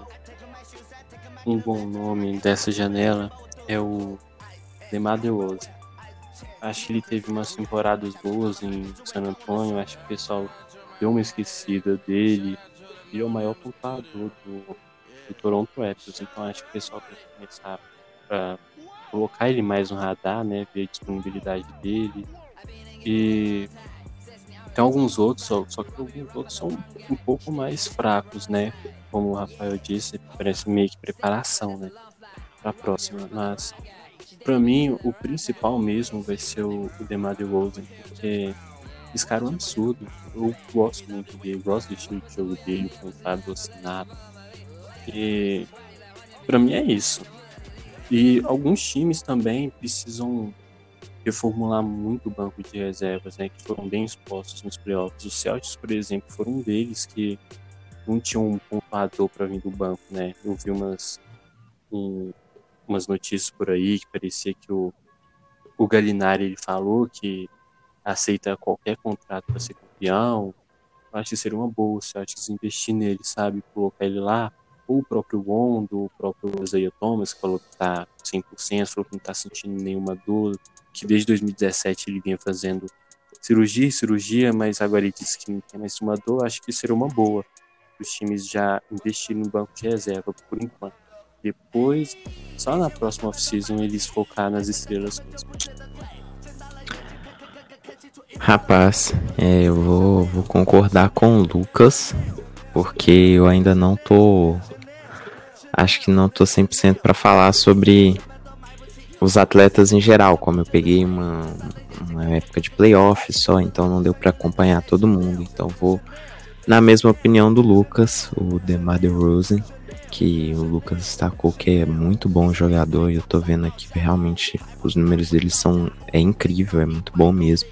um bom nome dessa janela é o DeMar. Acho que ele teve umas temporadas boas em San Antonio, acho que o pessoal deu uma esquecida dele. Ele é o maior pontuador do, do Toronto Raptors, então acho que o pessoal tem que começar a colocar ele mais no radar, né? Ver a disponibilidade dele. E tem alguns outros, só, só que alguns outros são um pouco mais fracos, né? Como o Rafael disse, parece meio que preparação, né? Para a próxima. Mas, para mim, o principal mesmo vai ser o, o DeMar DeRozan, porque esse cara é um absurdo. Eu gosto muito dele, gosto do estilo de jogo dele, com o docinado. E, para mim, é isso. E alguns times também precisam reformular muito o banco de reservas, né, que foram bem expostos nos playoffs. Os Celtics, por exemplo, foram um deles que não tinham um pontuador para vir do banco, né? Eu vi umas um, umas notícias por aí que parecia que o o Galinari ele falou que aceita qualquer contrato para ser campeão. Eu acho que seria uma boa o Celtics investir nele, sabe? Colocar ele lá. Ou o próprio Wondo, o próprio Isaiah Thomas, que falou que tá 100%, falou que não tá sentindo nenhuma dor que desde 2017 ele vinha fazendo cirurgia cirurgia, mas agora ele disse que não tem mais uma dor, acho que seria uma boa os times já investirem no banco de reserva por enquanto. Depois, só na próxima off-season, eles focar nas estrelas mesmo. Rapaz, é, eu vou, vou concordar com o Lucas, porque eu ainda não tô. Acho que não tô 100% para falar sobre os atletas em geral, como eu peguei uma, uma época de playoff só, então não deu para acompanhar todo mundo. Então vou na mesma opinião do Lucas, o DeMar DeRozan, que o Lucas destacou que é muito bom jogador e eu tô vendo aqui realmente os números dele são é incrível, é muito bom mesmo.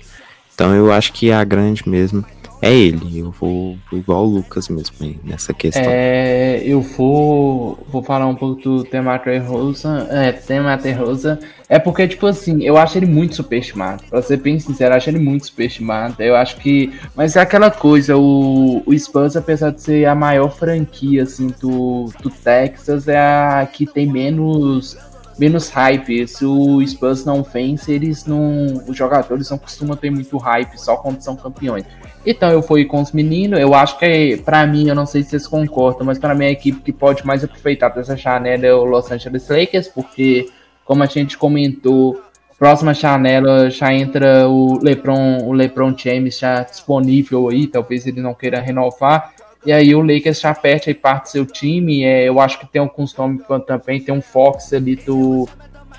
Então eu acho que a grande mesmo é ele. Eu vou, vou igual o Lucas mesmo aí, nessa questão. É, eu vou, vou falar um pouco do Temate Rosa. É, Temate Rosa. É porque, tipo assim, eu acho ele muito superestimado. Pra ser bem sincero, eu acho ele muito superestimado. Eu acho que. Mas é aquela coisa, o, o Spurs, apesar de ser a maior franquia, assim, do, do Texas, é a que tem menos menos hype. Se o Spurs não vence, eles não. Os jogadores não costumam ter muito hype só quando são campeões. Então eu fui com os meninos, eu acho que para mim, eu não sei se vocês concordam, mas para mim a equipe que pode mais aproveitar dessa janela é o Los Angeles Lakers, porque como a gente comentou, próxima janela já entra o LeBron, o LeBron James já disponível aí, talvez ele não queira renovar. E aí o Lakers já perde aí parte do seu time. É, eu acho que tem alguns nomes também, tem um Fox ali do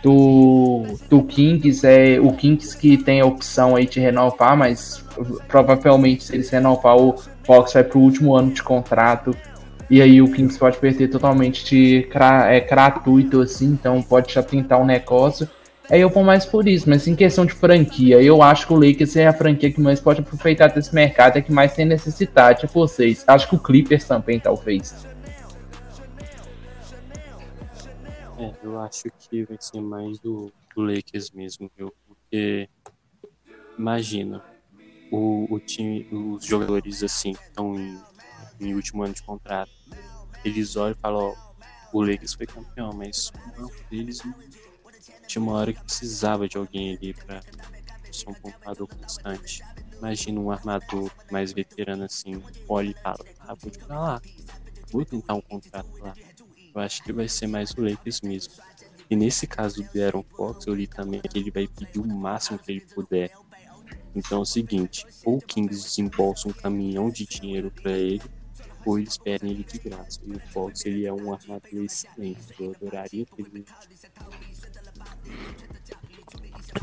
do, do Kings, é o Kings que tem a opção aí de renovar, mas provavelmente se eles renovar o Fox vai para o último ano de contrato e aí o Kings pode perder totalmente de é, gratuito assim, então pode já tentar um negócio. Aí eu vou mais por isso, mas em questão de franquia, eu acho que o Lakers é a franquia que mais pode aproveitar desse mercado, é que mais tem necessidade, é vocês. Acho que o Clippers também, talvez. É, eu acho que vai ser mais do, do Lakers mesmo, viu? Porque imagina, o, o time, os jogadores assim que estão em, em, último ano de contrato, eles olham e falam, ó, o Lakers foi campeão, mas o banco deles tinha uma hora que precisava de alguém ali para ser um pontuador constante. Imagina um armador mais veterano assim, olha e fala, ah, vou jogar lá, vou tentar um contrato lá. Eu acho que vai ser mais o Lakers mesmo. E nesse caso do Aaron Fox, eu li também que ele vai pedir o máximo que ele puder. Então é o seguinte, ou o Kings desembolsa um caminhão de dinheiro para ele, ou eles pedem ele de graça. E o Fox, ele é um armador excelente. Eu adoraria ter ele.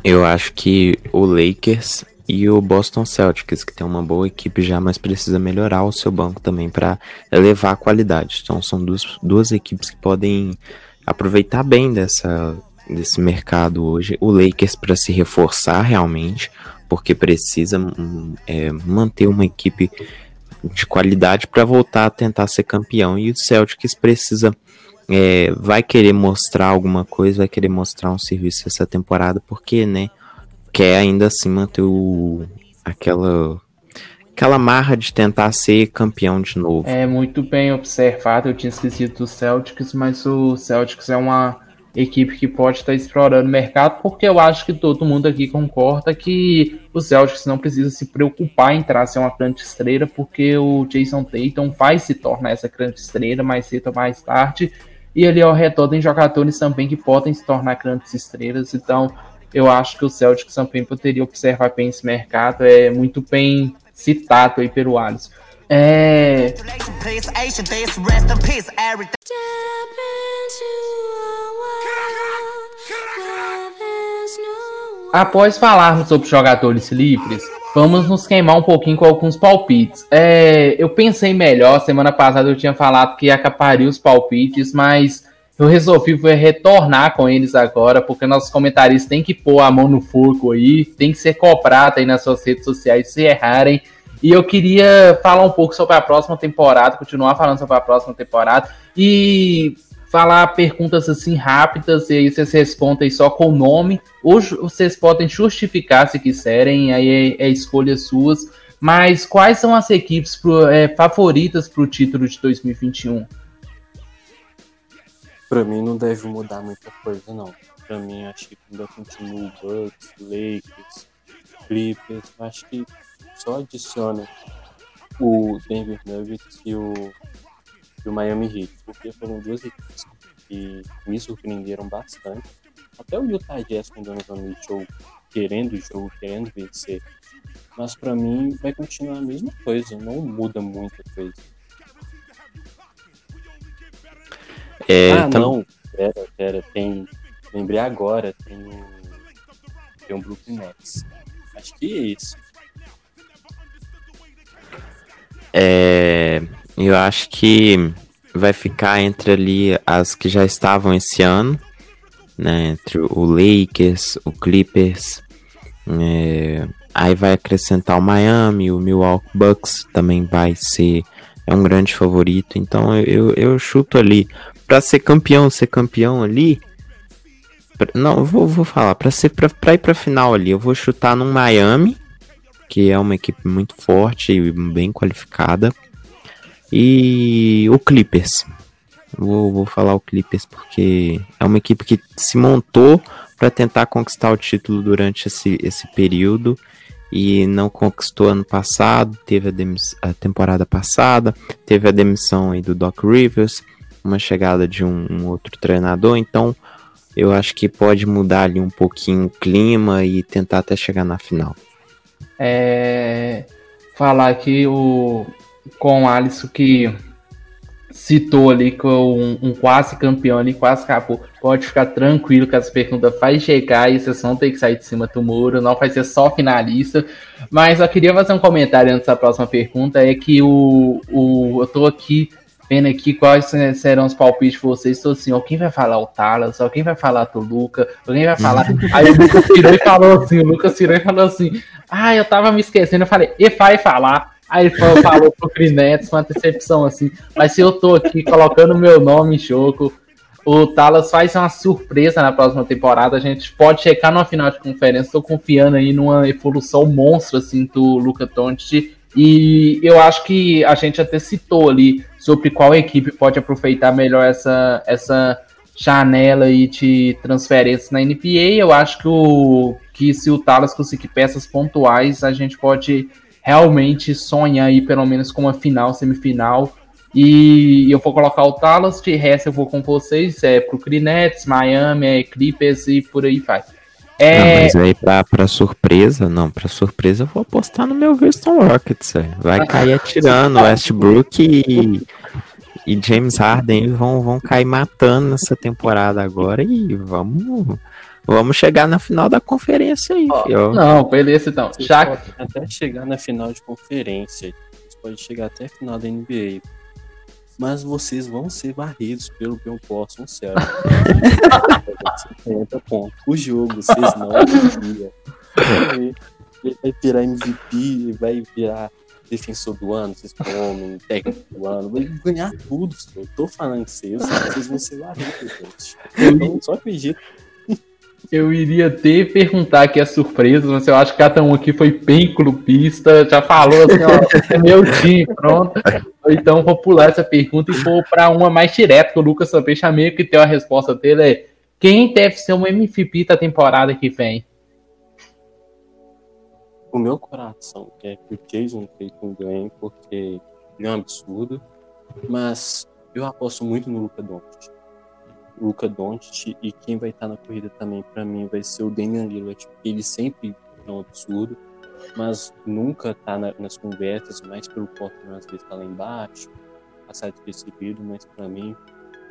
Eu acho que o Lakers e o Boston Celtics, que tem uma boa equipe já, mas precisa melhorar o seu banco também para elevar a qualidade. Então são duas, duas equipes que podem aproveitar bem dessa, desse mercado hoje. O Lakers para se reforçar realmente, porque precisa hum, é, manter uma equipe de qualidade para voltar a tentar ser campeão. E o Celtics precisa é, vai querer mostrar alguma coisa, vai querer mostrar um serviço essa temporada, porque, né, quer ainda assim manter o, aquela aquela marra de tentar ser campeão de novo. É muito bem observado, eu tinha esquecido do Celtics, mas o Celtics é uma equipe que pode estar explorando o mercado, porque eu acho que todo mundo aqui concorda que o Celtics não precisa se preocupar em trazer uma grande estrela, porque o Jason Tatum vai se tornar essa grande estrela mais cedo ou mais tarde, e ali ao redor tem jogadores também que podem se tornar grandes estrelas, então eu acho que o Celtics também poderia observar bem esse mercado, é muito bem citado aí pelo Alisson. É... Após falarmos sobre jogadores livres, vamos nos queimar um pouquinho com alguns palpites. É, eu pensei melhor, semana passada eu tinha falado que acaparia os palpites, mas eu resolvi retornar com eles agora, porque nossos comentaristas têm que pôr a mão no fogo aí, tem que ser cobrado aí nas suas redes sociais se errarem. E eu queria falar um pouco sobre a próxima temporada, continuar falando sobre a próxima temporada e falar perguntas assim rápidas e aí vocês respondem só com o nome. Ou vocês podem justificar se quiserem, aí é, é escolha suas. Mas quais são as equipes pro, é, favoritas para o título de 2021? Pra mim não deve mudar muita coisa, não. Pra mim, acho que ainda continua o Bucks, Lakers, Clippers. Acho que só adiciona o Denver Nuggets e o, e o Miami Heat, porque foram duas equipes que me surpreenderam bastante. Até o Utah Jazz com o Donovan Mitchell querendo o jogo, querendo vencer. Mas para mim vai continuar a mesma coisa, não muda muita coisa. É, ah, então... não. Pera, pera. Tem. Lembrei agora. Tem o. Tem o Brooklyn Nets. Acho que é isso. É. Eu acho que vai ficar entre ali as que já estavam esse ano, né? Entre o Lakers, o Clippers. É, aí vai acrescentar o Miami, o Milwaukee Bucks também vai ser é um grande favorito. Então eu, eu chuto ali para ser campeão, ser campeão ali. Pra, não, eu vou, vou falar. Para ser para ir para final ali, eu vou chutar no Miami, que é uma equipe muito forte e bem qualificada. E o Clippers. Vou, vou falar o Clippers porque é uma equipe que se montou para tentar conquistar o título durante esse, esse período e não conquistou ano passado, teve a, a temporada passada, teve a demissão aí do Doc Rivers, uma chegada de um, um, outro treinador, então eu acho que pode mudar ali um pouquinho o clima e tentar até chegar na final. É, falar aqui o, com o Alisson que citou ali com um, um, quase campeão ali, quase acabou. Pode ficar tranquilo que essa pergunta vai chegar e vocês vão ter que sair de cima do muro, não vai ser só finalista. Mas eu queria fazer um comentário antes da próxima pergunta, é que o, o eu tô aqui vendo aqui quais serão os palpites de vocês. Estou assim, ó, quem vai falar o Talas, ó, quem vai falar o Luca, quem vai falar. Aí o Lucas tirou e falou assim, o Lucas tirou e falou assim, ah, eu tava me esquecendo, eu falei, e vai falar. Aí ele falou, falou pro Crinetes, uma decepção assim. Mas se eu tô aqui colocando meu nome em jogo, o Talas faz uma surpresa na próxima temporada. A gente pode checar numa final de conferência. Tô confiando aí numa evolução monstro assim do Luca Doncic e eu acho que a gente até citou ali sobre qual equipe pode aproveitar melhor essa, essa janela aí de transferências na NBA. Eu acho que, o, que se o Talas conseguir peças pontuais, a gente pode realmente sonhar aí pelo menos com uma final, semifinal. E eu vou colocar o Talas, de resto eu vou com vocês, é pro Crinets, Miami, é Clippers e por aí vai. É... Não, mas aí pra, pra surpresa, não, pra surpresa eu vou apostar no meu Houston Rockets, véio. vai cair atirando, Westbrook e, e James Harden vão, vão cair matando nessa temporada agora e vamos, Vamos chegar na final da conferência aí, Ó, fio. Não, beleza então. Podem até chegar na final de conferência. Podem chegar até a final da NBA. Mas vocês vão ser varridos pelo Bill Boston Celtics. 50 pontos. O jogo, vocês não confiam. Ele vai virar MVP, vai virar defensor do ano, vocês comem, técnico do ano, vai ganhar tudo, senhor. Eu tô falando que vocês, vocês vão ser varridos, gente. Então, só acredito. Eu iria até perguntar aqui as surpresas, mas eu acho que cada um aqui foi bem clubista, já falou assim, ó, é meu time, pronto. Então vou pular essa pergunta e vou para uma mais direta, que o Lucas também chamei, que tem a resposta dele é quem deve ser um MVP da temporada que vem? O meu coração quer que o Jason Tatum ganhe, porque ele é um absurdo, mas eu aposto muito no Luca Doncic. Luca Doncic e quem vai estar na corrida também para mim vai ser o Damian Lillard, ele sempre é um absurdo, mas nunca tá na- nas conversas, mais pelo Portland às vezes tá lá embaixo, passar despercebido, mas para mim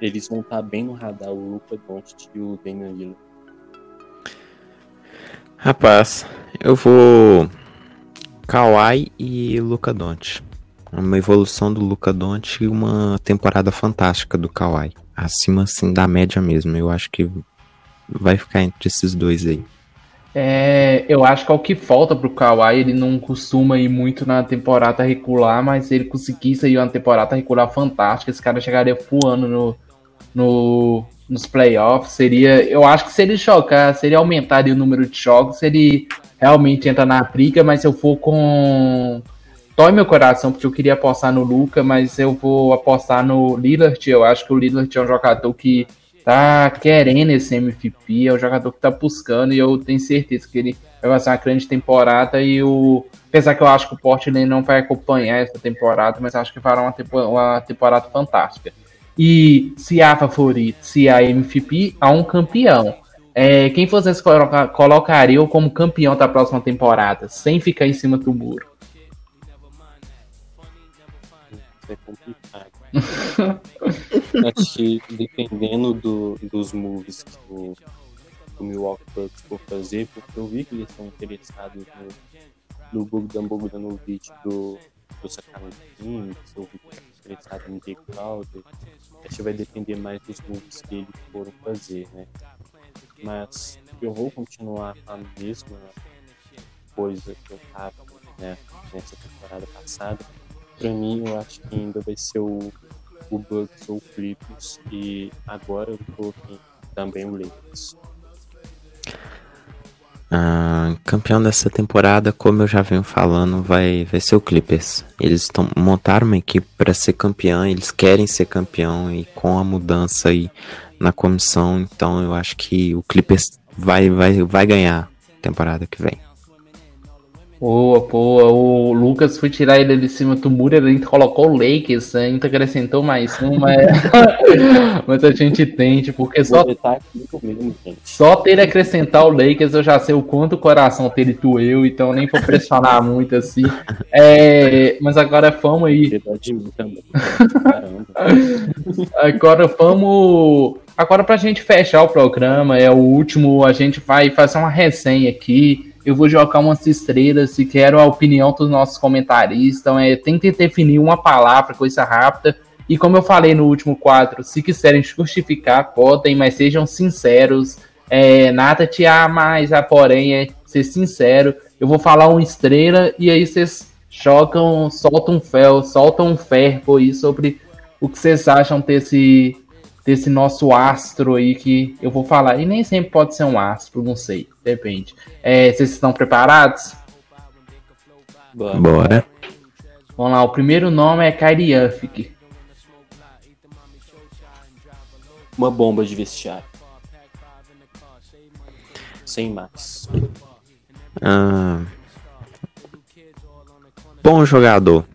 eles vão estar bem no radar, o Luca Doncic e o Damian Lillard. Rapaz, eu vou Kawhi e Luca Doncic. Uma evolução do Luca Doncic e uma temporada fantástica do Kawhi. Acima assim da média mesmo. Eu acho que vai ficar entre esses dois aí. É, eu acho que é o que falta pro Kawhi, ele não costuma ir muito na temporada regular, mas ele conseguisse ir uma temporada regular fantástica, esse cara chegaria voando no, no, nos playoffs, seria, eu acho que se ele jogar, se ele aumentar o número de jogos, ele realmente entra na briga, mas se eu for com dói meu coração, porque eu queria apostar no Luca, mas eu vou apostar no Lillard, eu acho que o Lillard é um jogador que tá querendo esse MVP, é o jogador que tá buscando e eu tenho certeza que ele vai fazer uma grande temporada e o apesar que eu acho que o Portland não vai acompanhar essa temporada, mas acho que fará uma, tempo- uma temporada fantástica. E se há favorito, se há MVP, há um campeão. É, quem vocês coloca, colocariam como campeão da próxima temporada, sem ficar em cima do muro? É complicado. Que dependendo do, dos moves que o, o Milwaukee Bucks for fazer, porque eu vi que eles estão interessados no, no Bogdan Bogdanovic do, do Sacramento Kings, eles estão interessados no Jake Crowder. Acho que vai depender mais dos moves que eles foram fazer, né? Mas eu vou continuar a mesma coisa que eu tava né, nessa temporada passada. Pra mim, eu acho que ainda vai ser o, o Bucks ou o Clippers. E agora eu coloquei também o Lakers. Ah, campeão dessa temporada, como eu já venho falando, vai, vai ser o Clippers. Eles tão, montaram uma equipe para ser campeão, eles querem ser campeão e com a mudança aí na comissão, então eu acho que o Clippers vai, vai, vai ganhar temporada que vem. Boa, boa. O Lucas foi tirar ele de cima do muro, ele colocou o Lakers, ainda acrescentou mais um, mas, mas a gente tente, porque só, aqui comigo, gente. só ter acrescentar o Lakers eu já sei o quanto o coração dele doeu, então nem vou pressionar muito assim. É, mas agora vamos aí. Agora vamos. Agora pra gente fechar o programa, é o último, a gente vai fazer uma resenha aqui. Eu vou jogar umas estrelas e quero a opinião dos nossos comentaristas. Então, é, tem que definir uma palavra, coisa rápida. E como eu falei no último quadro, se quiserem justificar, podem, mas sejam sinceros. É, nada te há mais, a porém é ser sincero. Eu vou falar uma estrela e aí vocês jogam, soltam um fel, soltam um ferro aí sobre o que vocês acham desse, desse nosso astro aí que eu vou falar. E nem sempre pode ser um astro, não sei, depende. É, vocês estão preparados? Bora. Bora. Vamos lá, o primeiro nome é Kyrie Irving. Uma bomba de vestiário. Sem mais. Ah, bom jogador.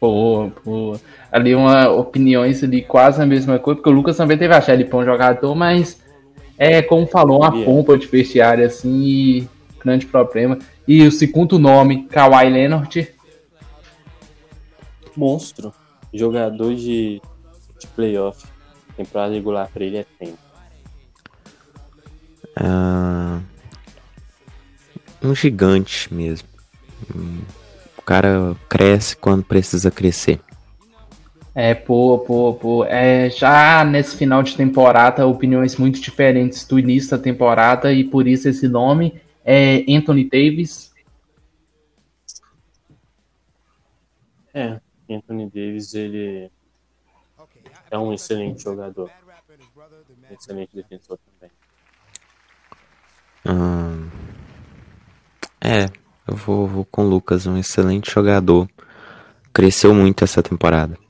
Boa, boa. Ali uma opiniões ali quase a mesma coisa, porque o Lucas também teve achado ele bom jogador, mas é como falou, uma Yeah. pompa de vestiário assim, e grande problema. E o segundo nome, Kawhi Leonard. Monstro. Jogador de, de playoff. Temporada regular pra ele é tempo. Uh, um gigante mesmo. O cara cresce quando precisa crescer. É, pô, pô, pô. É, já nesse final de temporada, opiniões muito diferentes do início da temporada, e por isso esse nome é Anthony Davis. É, Anthony Davis, ele é um excelente jogador. excelente defensor também. Hum, é, eu vou, vou com o Lucas, um excelente jogador. Cresceu muito essa temporada.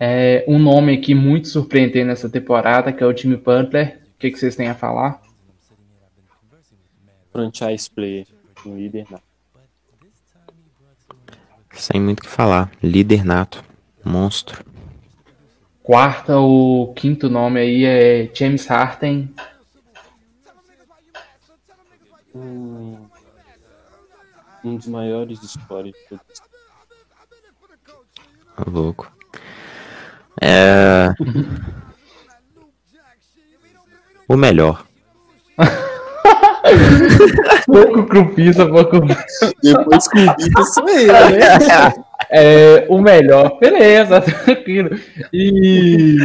É, um nome aqui muito surpreendente nessa temporada, que é o time Panther. O que, que vocês têm a falar? Franchise player, um líder nato. Sem muito o que falar. Líder nato. Monstro. Quarta, o quinto nome aí é James Harden. Hum, um dos maiores todos. Louco. É... o melhor. pouco crupista, pouco. Depois crupista sou eu, né? É, o melhor, beleza, tranquilo. E.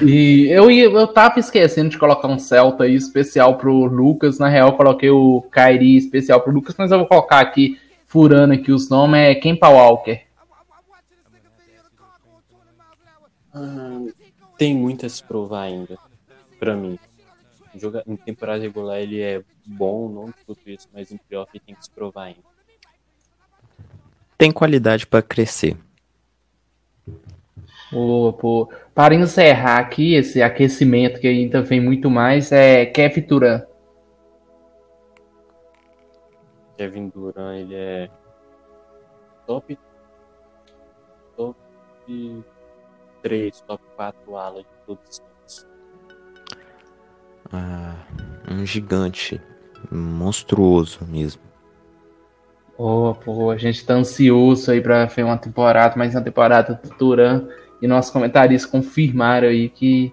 E eu, ia, eu tava esquecendo de colocar um Celta aí especial pro Lucas. Na real, eu coloquei o Kairi especial pro Lucas, mas eu vou colocar aqui, furando aqui os nomes, é Kempa Walker. Ah, tem muito a se provar ainda, para mim. Joga, em temporada regular ele é bom, não discuto isso, mas em playoff ele tem que se provar ainda. Tem qualidade para crescer. Pô, pô. Para encerrar aqui esse aquecimento que ainda vem muito mais, é Kevin Durant. Kevin Durant, ele é top top 3, top 4 alas de todos os tempos. Ah, um gigante. Monstruoso mesmo. Pô, pô, a gente tá ansioso aí pra ver uma temporada, mais uma temporada do Turan. E nossos comentaristas confirmaram aí que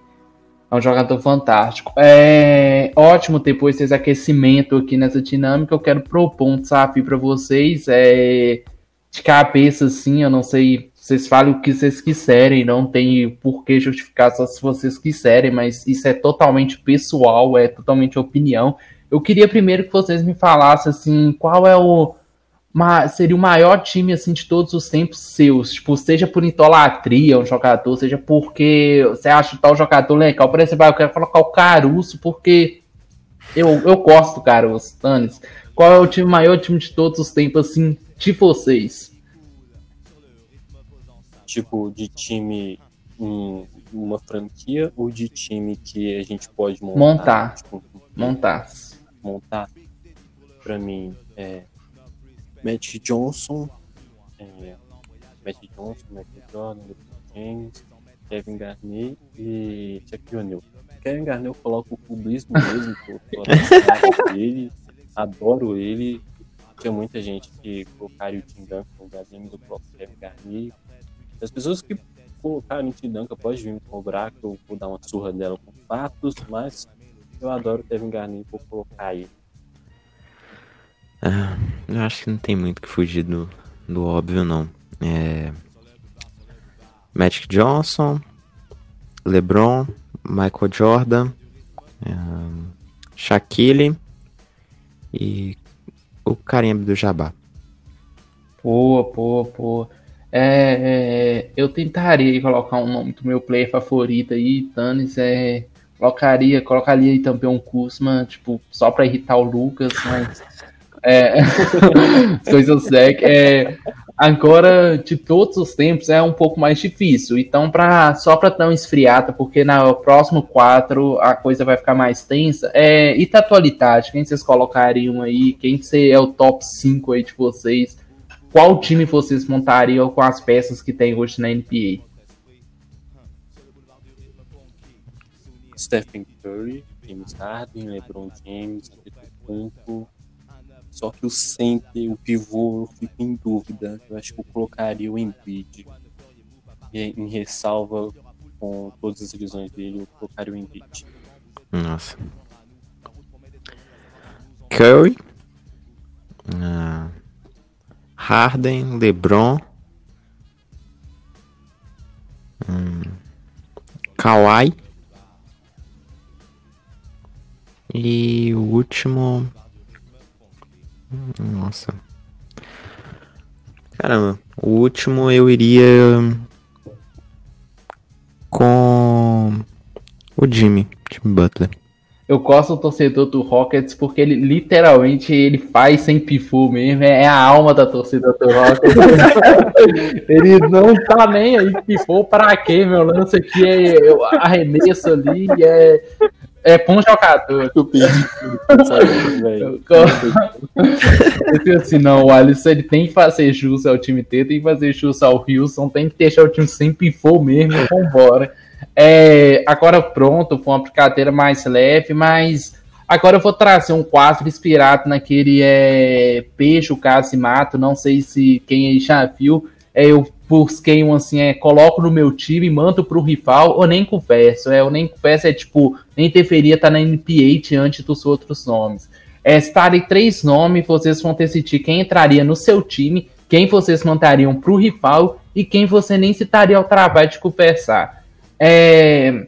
é um jogador fantástico. É ótimo depois esse aquecimento aqui nessa dinâmica. Eu quero propor um desafio para vocês. É, de cabeça, assim, eu não sei vocês falem o que vocês quiserem, não tem por que justificar só se vocês quiserem, mas isso é totalmente pessoal, é totalmente opinião. Eu queria primeiro que vocês me falassem assim, qual é o seria o maior time assim de todos os tempos seus, tipo, seja por idolatria um jogador, seja porque você acha tal jogador legal, por exemplo, eu quero colocar o Caruso porque eu, eu gosto do Caruso, Tanis. Qual é o time maior time de todos os tempos assim de vocês? Tipo de time em uma franquia ou de time que a gente pode montar? Montar. Tipo, montar. Montar. Pra mim, é Matt Johnson, é, Matt Johnson, Matt Jordan, James, Kevin Garnett e Shaquille O'Neal. Kevin Garnett eu coloco o cubismo mesmo, dele, adoro ele. Tinha muita gente que colocaria o Tim Duncan no lugar dele, eu coloco o Kevin Garnett as pessoas que colocaram em Tidanka podem vir me cobrar que eu vou dar uma surra dela com fatos, mas eu adoro Kevin Garnett por colocar aí. Ah, eu acho que não tem muito que fugir do, do óbvio, não. É... Magic Johnson, LeBron, Michael Jordan, é... Shaquille e o Karim do Jabá. Pô, pô, pô. É, é, eu tentaria colocar um nome do meu player favorito aí, Tanis, é, colocaria, colocaria aí também um Kuzma, tipo, só pra irritar o Lucas, mas é, coisas é, agora de todos os tempos é um pouco mais difícil, então pra, só pra dar uma esfriada, porque na próximo 4 a coisa vai ficar mais tensa, é, e da atualidade, quem vocês colocariam aí, quem que é o top 5 aí de vocês, qual time vocês montariam com as peças que tem hoje na NBA? Stephen Curry, James Harden, LeBron James, Antetokounmpo. Só que o center, o pivô, eu fico em dúvida. Eu acho que eu colocaria o Embiid. E em ressalva com todas as lesões dele, eu colocaria o Embiid. Nossa. Curry, Harden, LeBron, um, Kawhi e o último. Nossa. Caramba, o último eu iria com o Jimmy, Jimmy Butler. Eu gosto do torcedor do Rockets porque ele literalmente ele faz sem pifu mesmo, é a alma da torcida do Rockets. ele não tá nem aí pifou para quê, meu lance aqui é arremesso ali, é é bom jogador. Eu assim, não, o Alisson ele tem que fazer jus ao time dele, tem que fazer jus ao Wilson, tem que deixar o time sem pifou mesmo, vambora. É, agora pronto, foi uma brincadeira mais leve, mas agora eu vou trazer um quadro inspirado naquele é, Peixe, o Caso Mato, não sei se quem aí já viu, é, eu busquei um assim, é, coloco no meu time, mando pro rival, ou nem converso, é, ou nem converso é tipo, nem deveria estar tá na NBA antes dos outros nomes. É, estarem três nomes, vocês vão decidir quem entraria no seu time, quem vocês mandariam pro rival e quem você nem citaria ao trabalho de conversar. É,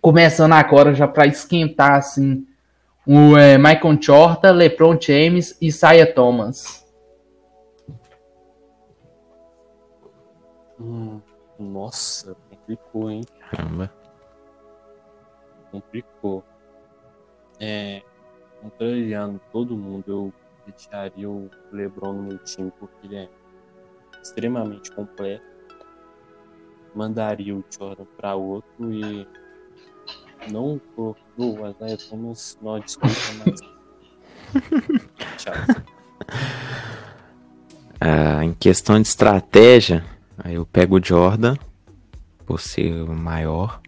começando agora já para esquentar assim, o é, Michael Jordan, LeBron James e Saya Thomas. Hum, nossa, complicou, hein? Caramba. Complicou. É, contrariando todo mundo, eu deixaria o LeBron no meu time porque ele é extremamente completo mandaria o Jordan para outro e não por o Isaiah Thomas, não, desculpa, mas. Tchau. Ah, em questão de estratégia, aí eu pego o Jordan, por ser o maior.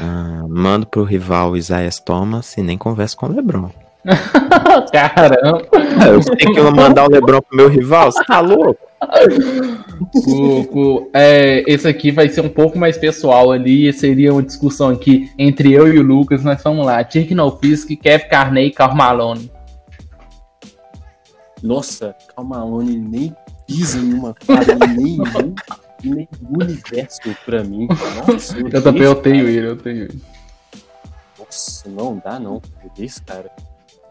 Ah, mando pro rival Isaiah Thomas e nem converso com o LeBron. Caramba! Eu tenho que mandar o LeBron pro meu rival? Você tá louco? o, é, esse aqui vai ser um pouco mais pessoal ali. Seria uma discussão aqui entre eu e o Lucas. Nós vamos lá. Dirk Nowitzki, Kev Carney e Karl Malone. Nossa, Karl Malone nem pisa em uma quadra nenhum, nenhum universo pra mim. Nossa, eu, eu também eu tenho ele, eu tenho ele. Nossa, não dá não. Esse cara.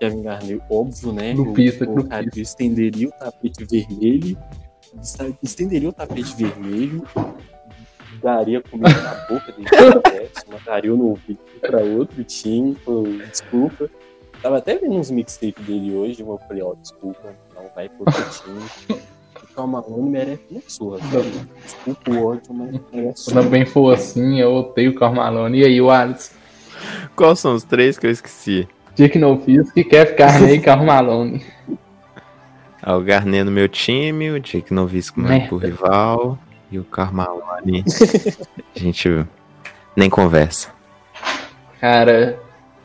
Kevin Garnett, óbvio, né? No pista, o, cara estenderia o tapete vermelho estenderia o tapete vermelho, daria comida na boca dele, mandaria no ouvido para outro time, desculpa. Tava até vendo uns mixtapes dele hoje, eu falei, ó, oh, desculpa, não vai pro outro time. O Calmalone merece uma surra, Desculpa o ódio, mas merece Quando bem for assim, eu odeio o Calmalone. E aí, o Alisson? Quais são os três que eu esqueci? Dick Nowitzki, Kev Carney e Carl Malone. Ah, o Garnet no meu time, o Jake Novisco no pro rival e o Carmalone. a gente nem conversa. Cara,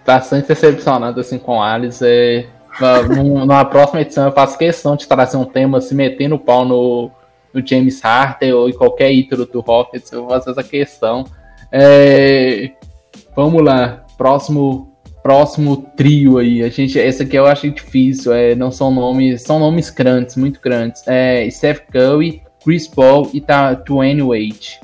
bastante decepcionado assim com o Alice. É, numa próxima edição eu faço questão de trazer um tema se metendo o pau no, no James Harden ou em qualquer ídolo do Rockets. Eu fazer essa questão. É, vamos lá. Próximo próximo trio aí. A gente, esse aqui eu achei difícil. É, não são nomes, são nomes grandes, muito grandes. É, Steph Curry, Chris Paul e tá Dwayne Wade.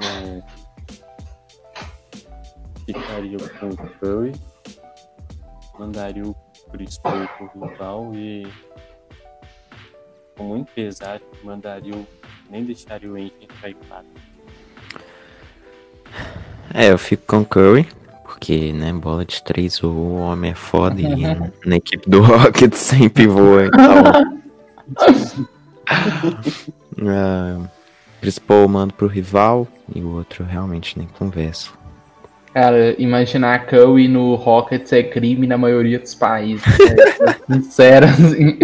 É, ficaria com o Curry, mandaria o Chris Paul pro rival e com muito pesado mandaria o nem deixaria o Henry entrar em quadra. É, eu fico com o Curry, porque, né, bola de três, o homem é foda e na equipe do Rocket sempre voa, então... uh, Chris Paul manda pro rival e o outro realmente nem conversa. Cara, imaginar Curry no Rockets é crime na maioria dos países. Né? Sincero, assim.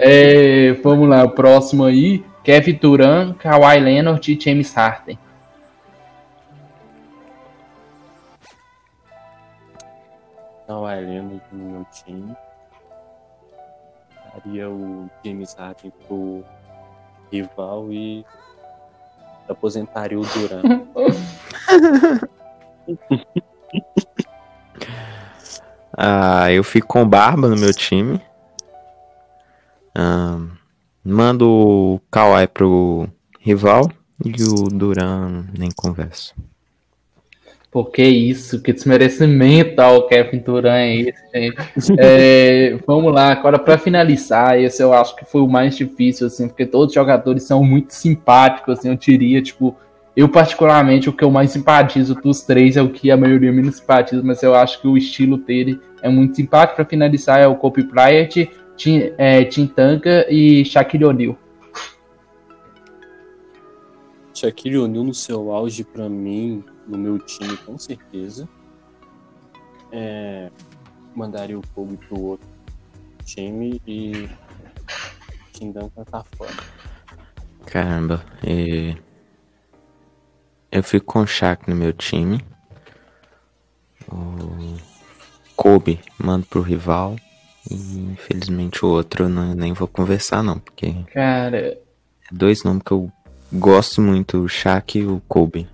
É, vamos lá, o próximo aí. Kevin Durant, Kawhi Leonard e James Harden. Kawhi Leonard no meu time. Daria o James Harden pro rival e aposentaria o Durant. ah, eu fico com Barba no meu time. Ah, mando o Kawhi pro rival e o Duran nem converso. Pô, que isso, que desmerecimento ao Kevin Durant é esse, gente. É, vamos lá, agora para finalizar, esse eu acho que foi o mais difícil, assim, porque todos os jogadores são muito simpáticos, assim, eu diria, tipo, eu particularmente, o que eu mais simpatizo dos três é o que a maioria menos simpatiza, mas eu acho que o estilo dele é muito simpático. Para finalizar, é o Kobe Bryant, Tim, é, Tim Tanka e Shaquille O'Neal. Shaquille O'Neal no seu auge, para mim, no meu time, com certeza. É, mandaria o Kobe pro outro time e Tim Duncan tá fora. Caramba, e... eu fico com o Shaq no meu time. O Kobe mando pro rival. E infelizmente o outro eu não, nem vou conversar não, porque. Cara. Dois nomes que eu gosto muito, o Shaq e o Kobe.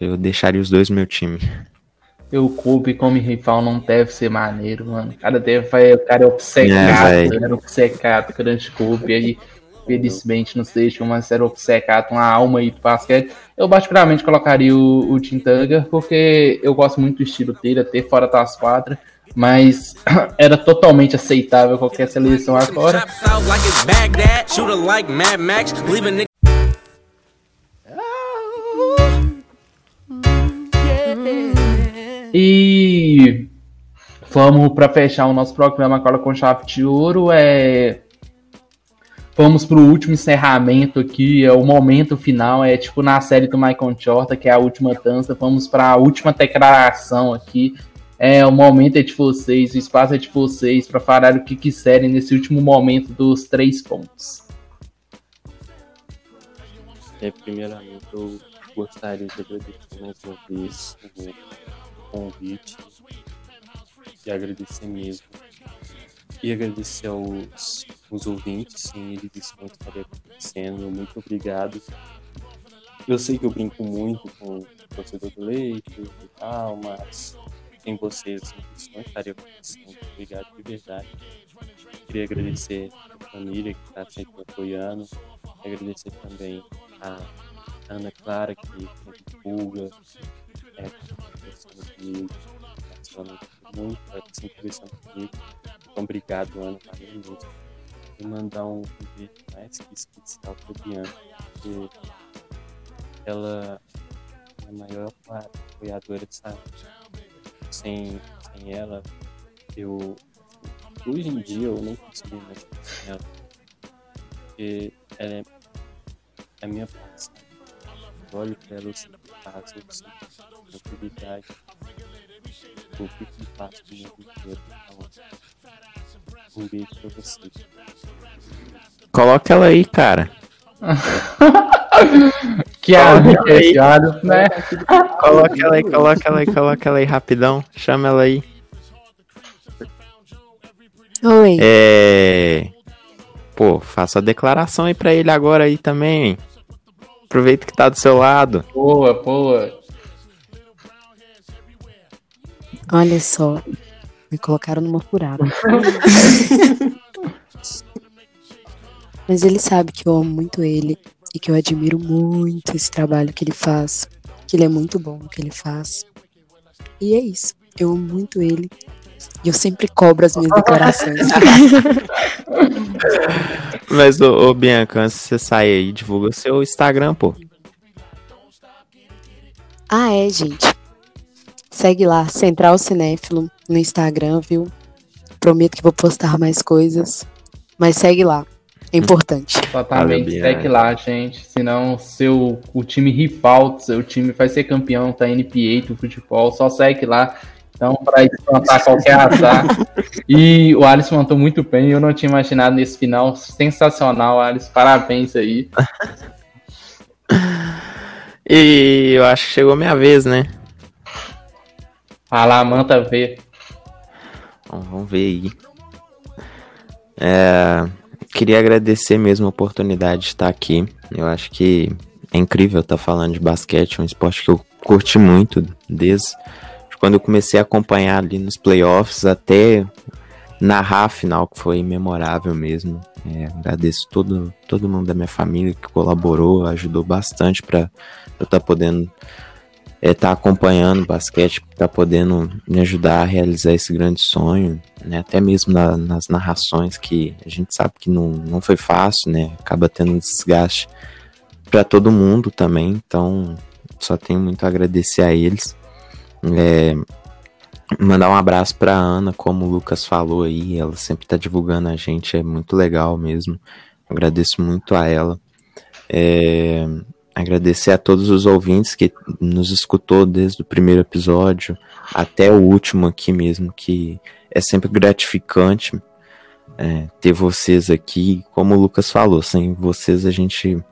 Eu deixaria os dois no meu time. O Kobe como rival não deve ser maneiro, mano. O cara deve. O cara é obcecado, é, era obcecado, grande Kobe aí. Felizmente nos deixa uma ser obcecado, uma alma aí do basquete. Eu particularmente colocaria o, o Tintanga, porque eu gosto muito do estilo dele, até fora das quadras mas era totalmente aceitável qualquer seleção agora. E vamos para fechar o nosso programa agora com chave de ouro. É... Vamos o último encerramento aqui, é o momento final, é tipo na série do Michael Jordan, que é a última dança. Vamos para a última declaração aqui. É, o momento é de vocês, o espaço é de vocês para falar o que quiserem nesse último momento dos três pontos. É, primeiramente, eu gostaria de agradecer mais uma vez o convite e agradecer mesmo. E agradecer aos, aos ouvintes, sem eles estaria acontecendo. Muito obrigado. Eu sei que eu brinco muito com o torcedor do leite e tal, mas sem vocês isso não estaria acontecendo. Obrigado de verdade. Queria agradecer a família que está sempre apoiando. Agradecer também a Ana Clara, que divulga, é, conversando comigo, participando muito, sempre conversando comigo. Então, obrigado, Ana, valeu mesmo. E mandar um beijo mais que especial para a Bianca, porque ela é a maior apoiadora de saúde sem, sem ela, eu. Hoje em dia eu não consigo mais sem ela. Porque ela é a minha paz. Eu olho pra ela, eu sinto paz, eu sinto tranquilidade. Eu fico paz com o meu. Então, um beijo pra você. Coloca ela aí, cara. que árbitro é esse né? Coloca ela aí, coloca ela aí, coloca ela aí rapidão. Chama ela aí. Oi. É. Pô, faça a declaração aí pra ele agora aí também. Aproveita que tá do seu lado. Boa, boa. Olha só. Me colocaram numa furada. Mas ele sabe que eu amo muito ele e que eu admiro muito esse trabalho que ele faz, que ele é muito bom no que ele faz. E é isso. Eu amo muito ele. E eu sempre cobro as minhas declarações. Mas, ô, ô, Bianca, antes você sair aí, divulga seu Instagram, pô. Ah, é, gente. Segue lá, Central Cinéfilo, no Instagram, viu? Prometo que vou postar mais coisas. Mas segue lá. É importante. Exatamente, segue lá, gente. Senão seu, o time rival, seu time vai ser campeão da NBA do futebol. Só segue lá. Então, para espantar qualquer azar. e o Alisson mandou muito bem. Eu não tinha imaginado nesse final. Sensacional, Alisson. Parabéns aí. e eu acho que chegou a minha vez, né? Vai lá, manda ver. Bom, vamos ver aí. É, queria agradecer mesmo a oportunidade de estar aqui. Eu acho que é incrível estar falando de basquete, um esporte que eu curti muito desde quando eu comecei a acompanhar ali nos playoffs até narrar a final, que foi memorável mesmo. É, agradeço todo, todo mundo da minha família que colaborou, ajudou bastante para eu estar podendo é, tá acompanhando o basquete, tá podendo me ajudar a realizar esse grande sonho, né? Até mesmo na, nas narrações que a gente sabe que não, não foi fácil, né? Acaba tendo um desgaste para todo mundo também, então só tenho muito a agradecer a eles. É, mandar um abraço para Ana, como o Lucas falou aí, ela sempre tá divulgando a gente, é muito legal mesmo. Agradeço muito a ela. É, agradecer a todos os ouvintes que nos escutou desde o primeiro episódio até o último aqui mesmo, que é sempre gratificante é, ter vocês aqui. Como o Lucas falou, sem vocês a gente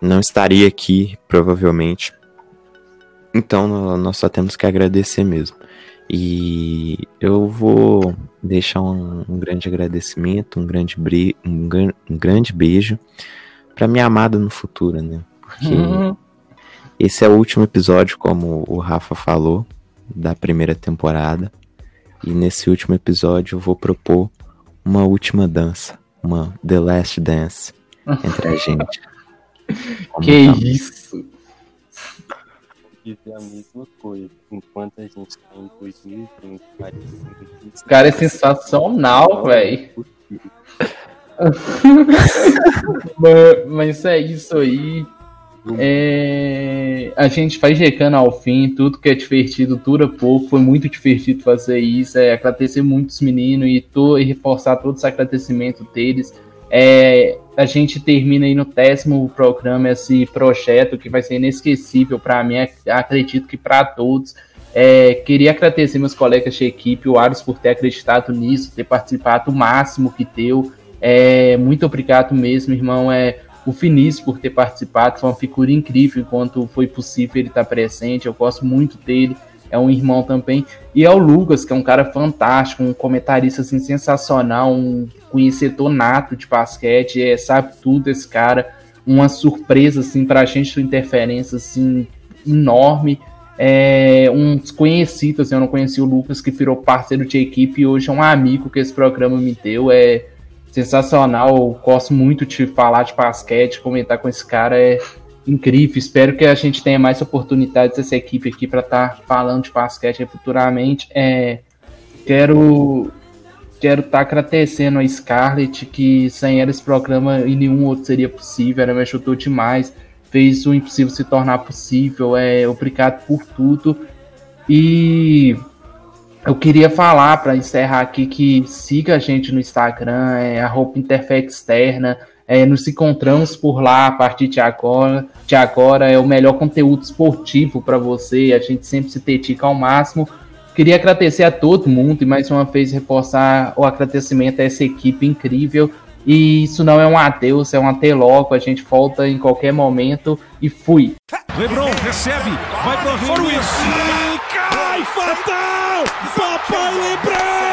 não estaria aqui, provavelmente. Então nós só temos que agradecer mesmo. E eu vou deixar um, um grande agradecimento, um grande, um, um grande beijo para minha amada no futuro, né? Porque uhum. esse é o último episódio, como o Rafa falou, da primeira temporada. E nesse último episódio eu vou propor uma última dança, uma The Last Dance entre a gente. que tá? isso! dizer a mesma coisa. Enquanto a gente tá em 2020, parece. Cara, é sensacional, velho. mas, é isso aí. É, a gente vai chegando ao fim, tudo que é divertido dura pouco, foi muito divertido fazer isso, é agradecer muito os meninos e, e reforçar todos os agradecimentos deles. É, a gente termina aí no décimo programa esse projeto que vai ser inesquecível para mim, acredito que para todos. É, queria agradecer meus colegas de equipe, o Aros, por ter acreditado nisso, ter participado o máximo que deu. É, muito obrigado mesmo, irmão. É, o Finício por ter participado, foi uma figura incrível enquanto foi possível ele estar presente. Eu gosto muito dele é um irmão também. E é o Lucas, que é um cara fantástico, um comentarista assim, sensacional, um conhecedor nato de basquete, é, sabe tudo esse cara. Uma surpresa assim, a gente, uma interferência assim, enorme. É, um desconhecido, assim, eu não conheci o Lucas, que virou parceiro de equipe e hoje é um amigo que esse programa me deu. É sensacional, eu gosto muito de falar de basquete, comentar com esse cara. É, incrível. Espero que a gente tenha mais oportunidades essa equipe aqui para estar tá falando de basquete futuramente. É, quero quero estar tá agradecendo a Scarlett que sem ela esse programa e nenhum outro seria possível. Ela me ajudou demais, fez o impossível se tornar possível. É obrigado por tudo e eu queria falar para encerrar aqui que siga a gente no Instagram, é arroba Interfé Externa. É, nos encontramos por lá a partir de agora. De agora é o melhor conteúdo esportivo para você. A gente sempre se dedica ao máximo. Queria agradecer a todo mundo e mais uma vez reforçar o agradecimento a essa equipe incrível. E isso não é um adeus, é um até logo. A gente volta em qualquer momento e fui. Lebron recebe, vai pro Ruiz. Cai fatal! Papai Lebron!